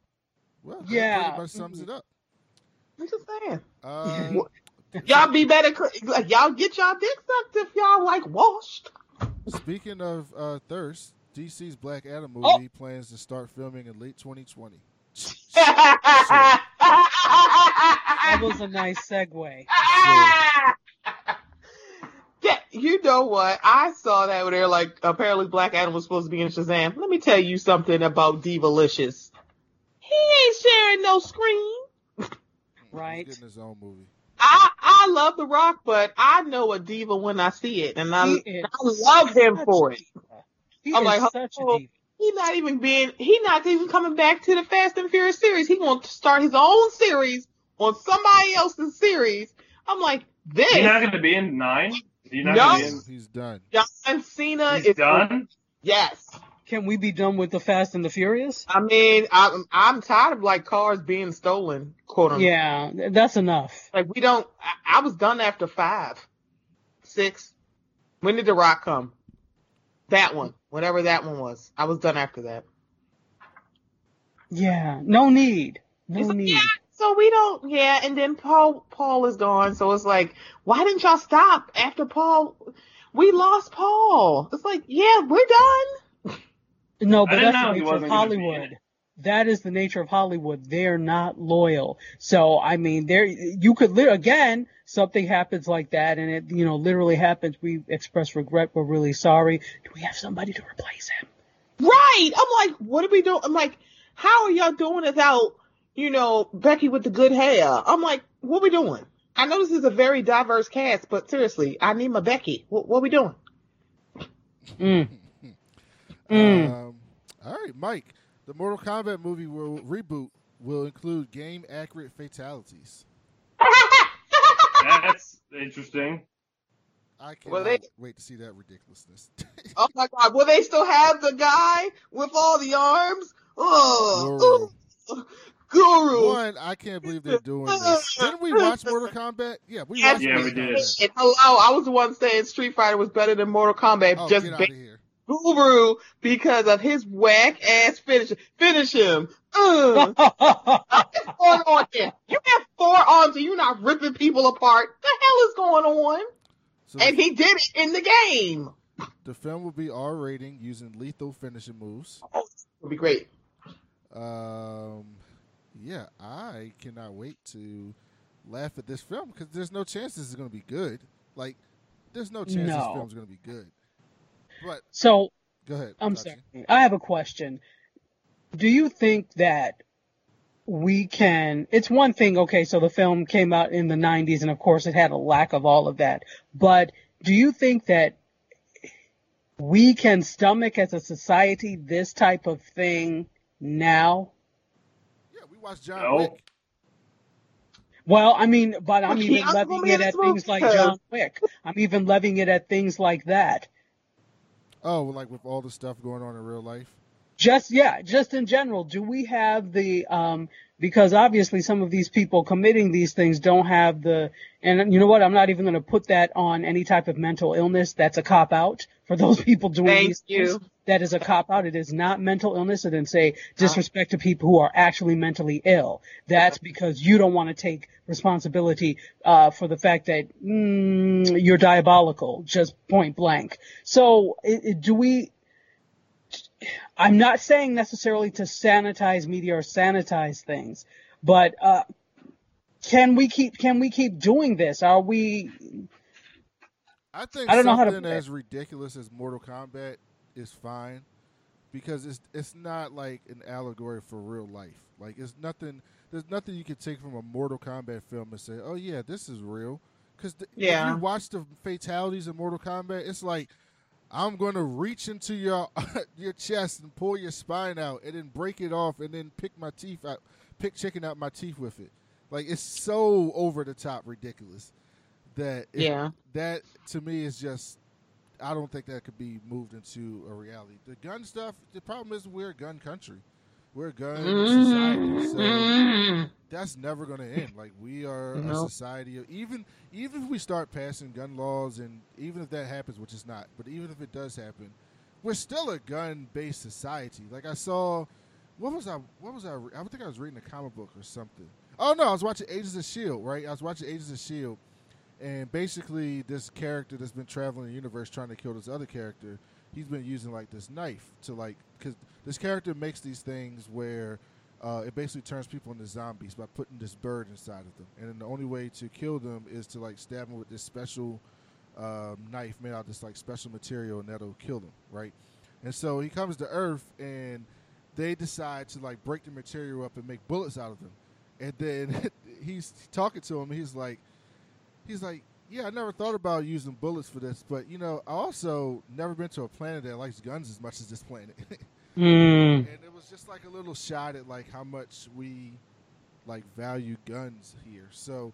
Well, that Yeah. pretty much sums it up. I'm just saying. Uh, Y'all be better. cl- Like y'all get y'all dicks sucked if y'all like washed. speaking of uh, thirst, DC's Black Adam movie Oh. plans to start filming in late 2020. That was a nice segue. Yeah, you know what? I saw that where they're like, apparently Black Adam was supposed to be in Shazam. Let me tell you something about Divalicious. He ain't sharing no screen. Right. He's getting his own movie. I I love The Rock, but I know a diva when I see it, and I, I love him for it. He I'm is like, such a oh, diva. He not even being, he not even coming back to the Fast and Furious series. He going to start his own series on somebody else's series. I'm like, this He's not going to be in nine. He's not No. going be in. He's done. John Cena He's is done. Yes. Can we be done with the Fast and the Furious? I mean, I'm I'm tired of like cars being stolen, quote unquote. Yeah, that's enough. Like we don't. I, I was done after five, six. When did the Rock come? That one, whatever that one was. I was done after that. Yeah, no need. No It's like, need. yeah, so we don't. Yeah, and then Paul Paul is gone. So it's like, why didn't y'all stop after Paul? We lost Paul. It's like, yeah, we're done. No, but that's the nature of wasn't gonna be in Hollywood. That is the nature of Hollywood. They're not loyal. So I mean, there you could li- again something happens like that, and it you know literally happens. We express regret. We're really sorry. Do we have somebody to replace him? Right. I'm like, what are we doing? I'm like, how are y'all doing without, you know, Becky with the good hair? I'm like, what are we doing? I know this is a very diverse cast, but seriously, I need my Becky. What, what we doing? Mm. Mm. Um, all right, Mike. The Mortal Kombat movie will reboot will include game accurate fatalities. That's interesting. I cannot Well, they- wait to see that ridiculousness. Oh my God. Will they still have the guy with all the arms? Oh, Goro. Goro. One, I can't believe they're doing this. Didn't we watch Mortal Kombat? Yeah, we Yes, watched Yeah, we did. Kombat. And hello, I was the one saying Street Fighter was better than Mortal Kombat. Oh, just get out of here. Goro because of his whack ass finish. Finish him. Ugh. What's going on here? You have four arms and you're not ripping people apart. The hell is going on? So And he did it in the game. the film will be R rating using lethal finishing moves. It'll be great. Um, yeah, I cannot wait to laugh at this film because there's no chance this is going to be good. Like, there's no chance this No. film's going to be good. But so go ahead. I'm Tachi. sorry. I have a question. Do you think that we can? It's one thing, okay, so the film came out in the 90s, and of course it had a lack of all of that. But do you think that we can stomach as a society this type of thing now? Yeah, we watched John No. Wick. Well, I mean, but I'm Well, even Keanu's levying it at things like. John Wick. I'm even levying it at things like that. Oh, like with all the stuff going on in real life. Just yeah, just in general, do we have the um because obviously some of these people committing these things don't have the and you know what, I'm not even going to put that on any type of mental illness. That's a cop out for those people doing Thank these you. things. That is a cop out. It is not mental illness. It didn't say disrespect to people who are actually mentally ill. That's because you don't want to take responsibility uh, for the fact that mm, you're diabolical, just point blank. So, it, it- do we? I'm not saying necessarily to sanitize media or sanitize things, but uh, can we keep can we keep doing this? Are we? I think I don't know how to something as ridiculous as Mortal Kombat is fine because it's it's not like an allegory for real life. Like it's nothing. There's nothing you can take from a Mortal Kombat film and say, "Oh yeah, this is real." Because Yeah. if you watch the fatalities in Mortal Kombat, it's like I'm going to reach into your your chest and pull your spine out, and then break it off, and then pick my teeth out, pick chicken out my teeth with it. Like it's so over the top ridiculous that it- Yeah. that to me is just I don't think that could be moved into a reality. The gun stuff, the problem is we're a gun country. We're a gun society. So Mhm. that's never going to end. Like we are a society of even even if we start passing gun laws and even if that happens, which is not, but even if it does happen, we're still a gun based society. Like I saw, what was I? What was I? I think I was reading a comic book or something. Oh no, I was watching Agents of Shield. Right, I was watching Agents of Shield, and basically this character that's been traveling the universe trying to kill this other character, he's been using like this knife to like because this character makes these things where uh, it basically turns people into zombies by putting this bird inside of them, and then the only way to kill them is to like stab them with this special um, knife made out of this like special material, and that'll kill them, right? And so he comes to Earth, and they decide to like break the material up and make bullets out of them, and then he's talking to him. He's like, he's like, yeah, I never thought about using bullets for this, but you know, I also never been to a planet that likes guns as much as this planet. Mm. and it was just like a little shot at like how much we like value guns here. So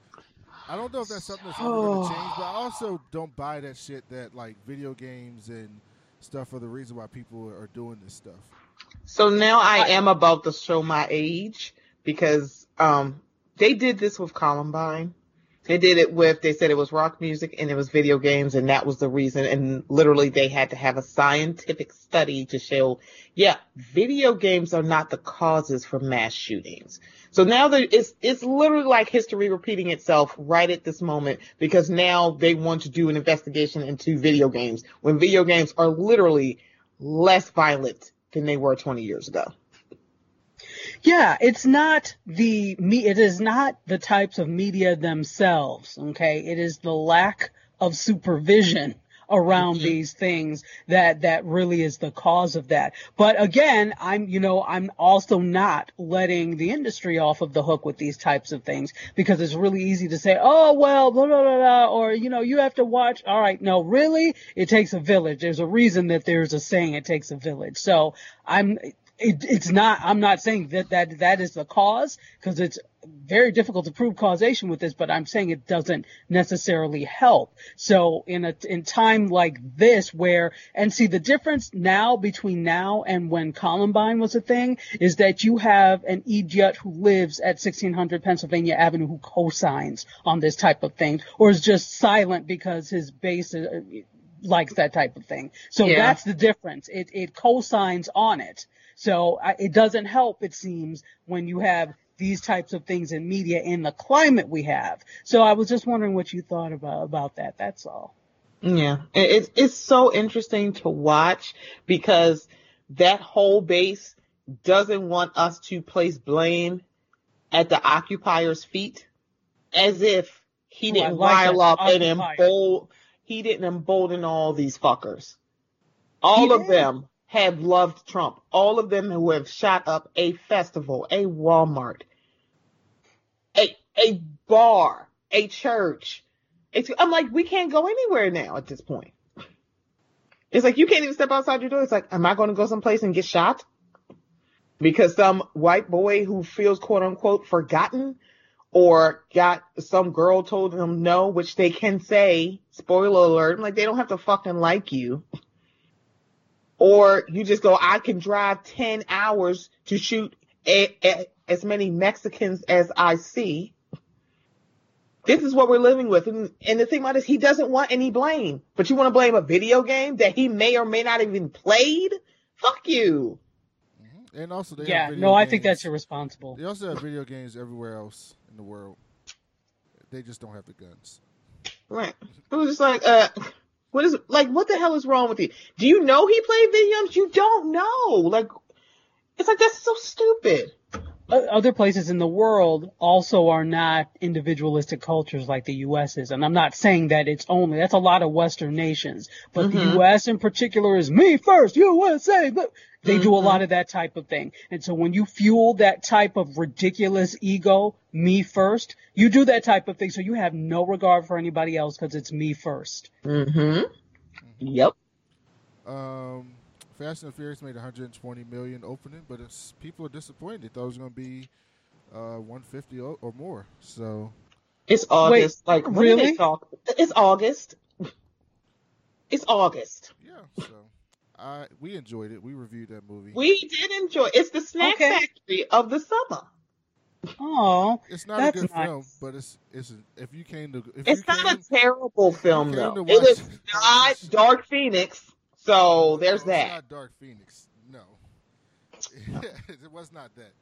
I don't know if that's something that's ever going to change, but I also don't buy that shit that like video games and stuff are the reason why people are doing this stuff. So now I am about to show my age because um they did this with Columbine. They did it with they said it was rock music and it was video games and that was the reason and literally they had to have a scientific study to show yeah, video games are not the causes for mass shootings. So now there it's it's literally like history repeating itself right at this moment because now they want to do an investigation into video games when video games are literally less violent than they were 20 years ago. Yeah, it's not the me. It is not the types of media themselves. Okay, it is the lack of supervision around mm-hmm. these things that that really is the cause of that. But again, I'm you know I'm also not letting the industry off of the hook with these types of things because it's really easy to say, oh well, blah blah blah, blah or you know you have to watch. All right, no, really, it takes a village. There's a reason that there's a saying, it takes a village. So I'm it, it's not i'm not saying that that that is the cause because it's very difficult to prove causation with this but i'm saying it doesn't necessarily help. So in a in time like this where and see the difference now between now and when columbine was a thing is that you have an idiot who lives at 1600 pennsylvania avenue who co-signs on this type of thing or is just silent because his base is, likes that type of thing so Yeah. that's the difference it it co-signs on it so I, it doesn't help, it seems, when you have these types of things in media in the climate we have. So I was just wondering what you thought about about that. That's all. Yeah, It- it's it's so interesting to watch because that whole base doesn't want us to place blame at the occupier's feet, as if he didn't like that, rile up and embolden he didn't embolden all these fuckers. All He of did. them have loved Trump. All of them who have shot up a festival, a Walmart, a a bar, a church. It's, I'm like, we can't go anywhere now at this point. It's like you can't even step outside your door. It's like, am I going to go someplace and get shot? Because some white boy who feels quote unquote forgotten or got some girl told them no, which they can say, spoiler alert, I'm like they don't have to fucking like you. Or you just go, I can drive 10 hours to shoot a, a, as many Mexicans as I see. This is what we're living with. And, and the thing about it is he doesn't want any blame. But you want to blame a video game that he may or may not even played? Fuck you. Mm-hmm. And also, they have Yeah, video no, I think that's irresponsible. They also have video games everywhere else in the world. They just don't have the guns. Right. It was just like, uh, what is, like, what the hell is wrong with you? Do you know he played video games? You don't know. Like, it's like, that's so stupid. Other places in the world also are not individualistic cultures like the U.S. is, and I'm not saying that it's only. That's a lot of Western nations, but the Mhm. U.S. in particular is me first, USA. But they do a Mhm. lot of that type of thing, and so when you fuel that type of ridiculous ego, me first, you do that type of thing, so you have no regard for anybody else because it's me first. Mm-hmm. Yep. Um, Fast and Furious made 120 million opening, but it's people are disappointed. They thought it was going to be uh, 150 o- or more. So It's August. like really? It's August. It's August. yeah, so I we enjoyed it. We reviewed that movie. We did enjoy. It's the snack Okay. factory of the summer. Oh, it's not that's a good nice. film, but it's it's a, if you came to if It's you not came, a terrible film though. to It watch is it, not Dark Phoenix. So there's No, it's that. not Dark Phoenix. No, it was not that.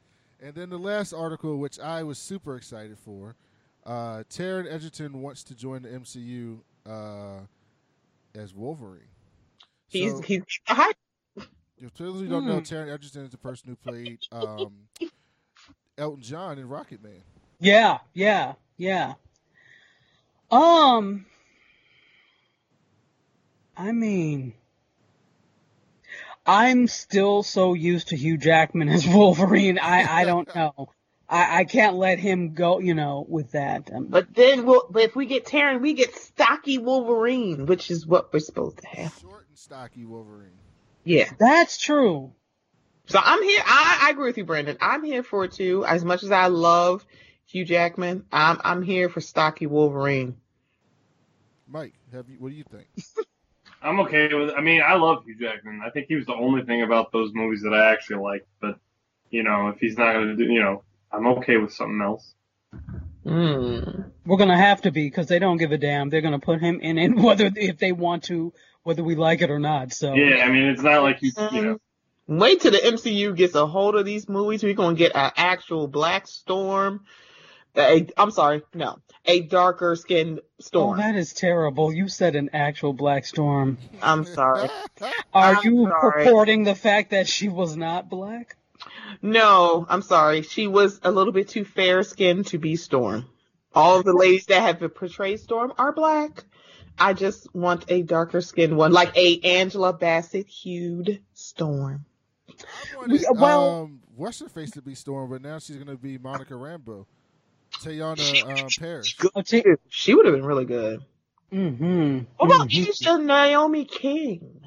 And then the last article, which I was super excited for, uh, Taron Egerton wants to join the MCU uh, as Wolverine. He's So- he's hype. If those who don't know, Hmm. Taron Egerton is the person who played um, Elton John in Rocket Man. yeah, yeah, yeah. Um, I mean, I'm still so used to Hugh Jackman as Wolverine. I I don't know. I I can't let him go. You know, with that. Um, But then we'll but if we get Taron, we get stocky Wolverine, which is what we're supposed to have. Short and stocky Wolverine. Yeah. that's true. So I'm here. I, I agree with you, Brandon. I'm here for it too. As much as I love Hugh Jackman, I'm I'm here for stocky Wolverine. Mike, have you? What do you think? I'm okay with. I mean, I love Hugh Jackman. I think he was the only thing about those movies that I actually liked. But you know, if he's not going to do, you know, I'm okay with something else. Mm. We're gonna have to be because they don't give a damn. They're gonna put him in it whether if they want to, whether we like it or not. So Yeah, I mean, it's not like you, you know. Um, wait till the MCU gets a hold of these movies. We're gonna get an actual Black Storm. A, I'm sorry, no, a darker skinned storm. Oh, Storm. that is terrible. You said an actual Black Storm. I'm sorry. Are I'm you sorry. purporting the fact that she was not black? No, I'm sorry. She was a little bit too fair skinned to be Storm. All of the ladies that have been portrayed Storm are black. I just want a darker skinned one, like a Angela Bassett hued Storm. I wanted, well- um, what's her face to be Storm, but now she's gonna be Monica Rambeau, Teyonah um, Parris. She would have been really good. mm-hmm. What about Keisha Naomi King?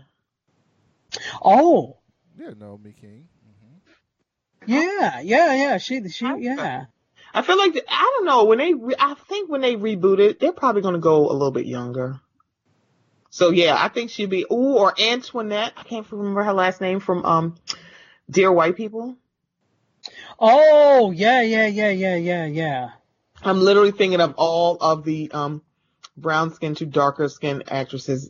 Oh, Yeah, Naomi King. hmm yeah, yeah, yeah. She, she, yeah. I feel like the, I don't know when they. Re- I think when they reboot it, they're probably going to go a little bit younger. So yeah, I think she'd be. Ooh, or Antoinette. I can't remember her last name from um, Dear White People. Oh, yeah, yeah, yeah, yeah, yeah, yeah. I'm literally thinking of all of the um, brown skin to darker skin actresses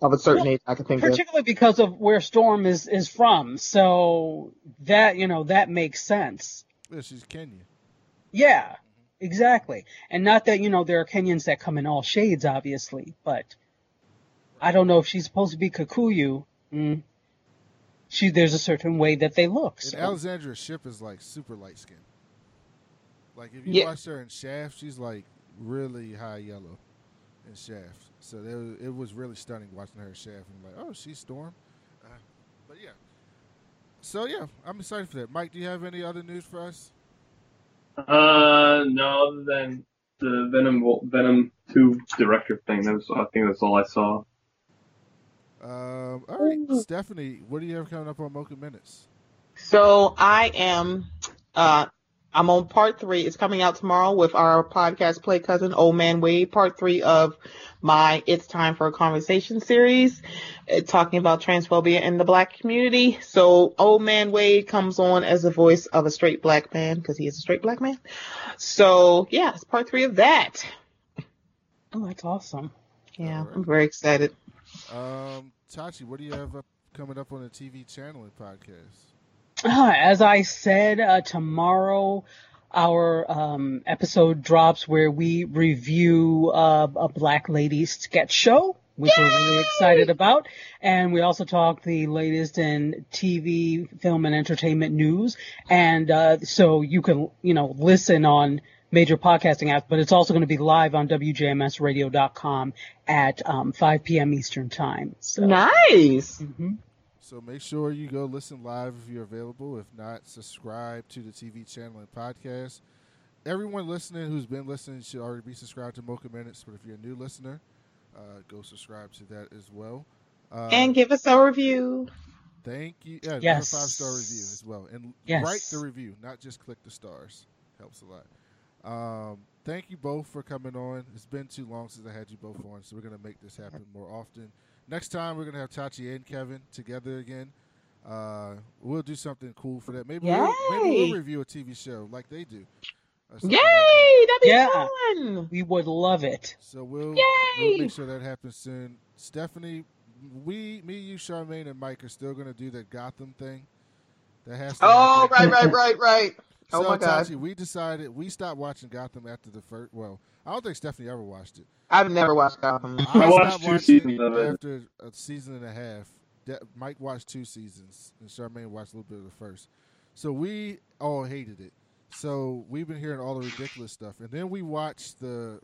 of a certain Well, age I can think of. Particularly because of where Storm is is from, so that you know that makes sense. Yeah, she's Kenyan. Yeah, exactly. And not that you know there are Kenyans that come in all shades, obviously, but I don't know if she's supposed to be Kikuyu. Mm. She there's a certain way that they look. And So. Alexandra Shipp is like super light skin. Like if you Yeah. watch her in Shaft, she's like really high yellow in Shaft. So it was, it was really stunning watching her in Shaft. And like, oh, she's Storm. Uh, but yeah. So yeah, I'm excited for that. Mike, do you have any other news for us? Uh, no, other than the Venom Venom Two director thing. That was, I think that's all I saw. Um, all right, Stephanie, what do you have coming up on Mocha Minutes? So I am, uh, I'm on part three. It's coming out tomorrow with our podcast Play Cousin Old Man Wade, part three of my It's Time for a Conversation series, uh, talking about transphobia in the black community. So Old Man Wade comes on as the voice of a straight black man because he is a straight black man. So yeah, it's part three of that. Oh, that's awesome. Yeah, All right. I'm very excited. Um, Tachi, what do you have up, coming up on the TV channel and podcast? Ah, As I said, uh, tomorrow our um, episode drops where we review uh, a Black Lady sketch show, which we're really excited about. And we also talk the latest in TV, film, and entertainment news. And uh, so you can, you know, listen on major podcasting apps, but it's also going to be live on WJMSradio.com at um, 5 p.m. Eastern Time. So, Nice. mhm. So make sure you go listen live if you're available. If not, subscribe to the TV channel and podcast. Everyone listening who's been listening should already be subscribed to Mocha Minutes, but if you're a new listener, uh, go subscribe to that as well. Uh, And give us a review. thank you. Yeah, Yes. five star review as well, and Yes. write the review, not just click the stars. helps a lot. Um, thank you both for coming on. It's been too long since I had you both on, so we're gonna make this happen more often. Next time we're gonna have Tachi and Kevin together again. Uh, we'll do something cool for that. Maybe we'll, maybe we'll review a TV show like they do. Yay! like that. That'd be Yeah. fun. We would love it. So we'll, Yay! we'll make sure that happens soon. Stephanie, we, me, you, Charmaine, and Mike are still going to do that Gotham thing. That has to Oh, happen. right, right, right, right. Oh so, my god. Tachi, we decided we stopped watching Gotham after the first. Well, I don't think Stephanie ever watched it. I've never watched Gotham. I watched two seasons of it. after a season and a half. De- Mike watched two seasons, and Charmaine watched a little bit of the first. So we all hated it. So we've been hearing all the ridiculous stuff, and then we watched the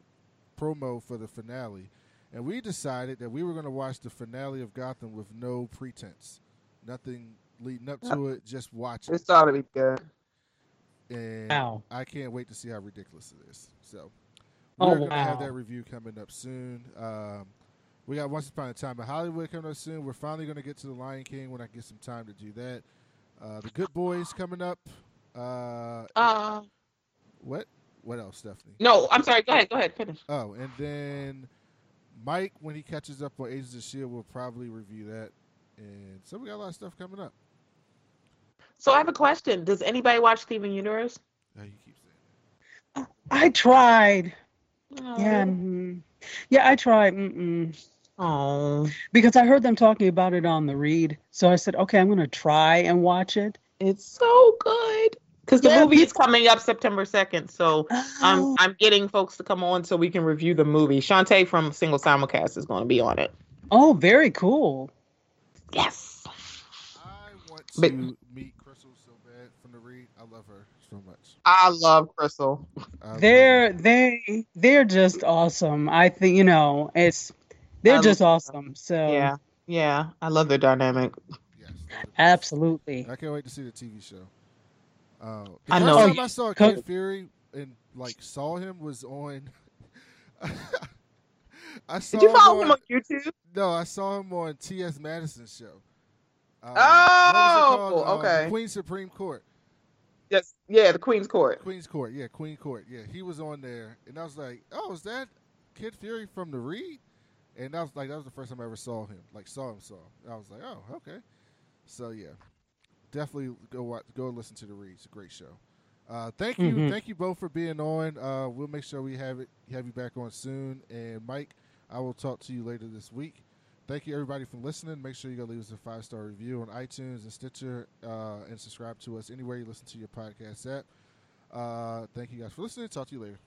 promo for the finale, and we decided that we were going to watch the finale of Gotham with no pretense, nothing leading up to it, just watch it. It's ought to be good. And Wow. I can't wait to see how ridiculous it is. So Oh, we're gonna have that review coming up soon. Um, we got Once Upon a Time in Hollywood coming up soon. We're finally gonna get to the Lion King when I get some time to do that. Uh, the Good Boys coming up. Uh, Uh, what? What else, Stephanie? no, I'm sorry. Go ahead. Go ahead. Finish. Oh, and then Mike, when he catches up on Agents of Shield, will probably review that. And so we got a lot of stuff coming up. So I have a question. Does anybody watch Steven Universe? Oh, you keep saying I tried. Oh. Yeah. mm, Yeah, I tried. Mm-mm. Oh, Because I heard them talking about it on the read. So I said, okay, I'm going to try and watch it. it's so good. Because the Yeah, movie is coming up September 2nd, so I'm Oh. I'm getting folks to come on so we can review the movie. Shantae from Single Simulcast is going to be on it. Oh, very cool. Yes. I want to But- meet Crystal so bad from the read. I love her so much. I love Crystal. I love They're her. they they're just awesome. I think you know it's they're I just love awesome. So Yeah, yeah. I love their dynamic. Yes, they're the best. absolutely. I can't wait to see the TV show. Uh, the I first know. time I saw Co- Kid Fury and like saw him was on. I saw Did you follow him him on YouTube? No, I saw him on T.S. Madison's show. Uh, Oh, what was it called? Uh, okay. Queen Supreme Court. Yes. Yeah, the Queen's Court. Queen's Court, yeah, Queen Court, yeah. He was on there, and I was like, "Oh, is that Kid Fury from the Read?" And that was like that was the first time I ever saw him, like saw him, saw him. I was like, "Oh, okay." So yeah, definitely go watch, go listen to the Read. It's a great show. Uh, thank you, Mhm. thank you both for being on. Uh, we'll make sure we have it have you back on soon. And Mike, I will talk to you later this week. Thank you everybody for listening. Make sure you go leave us a five star review on iTunes and Stitcher, uh, and subscribe to us anywhere you listen to your podcast at. Uh, thank you guys for listening. Talk to you later.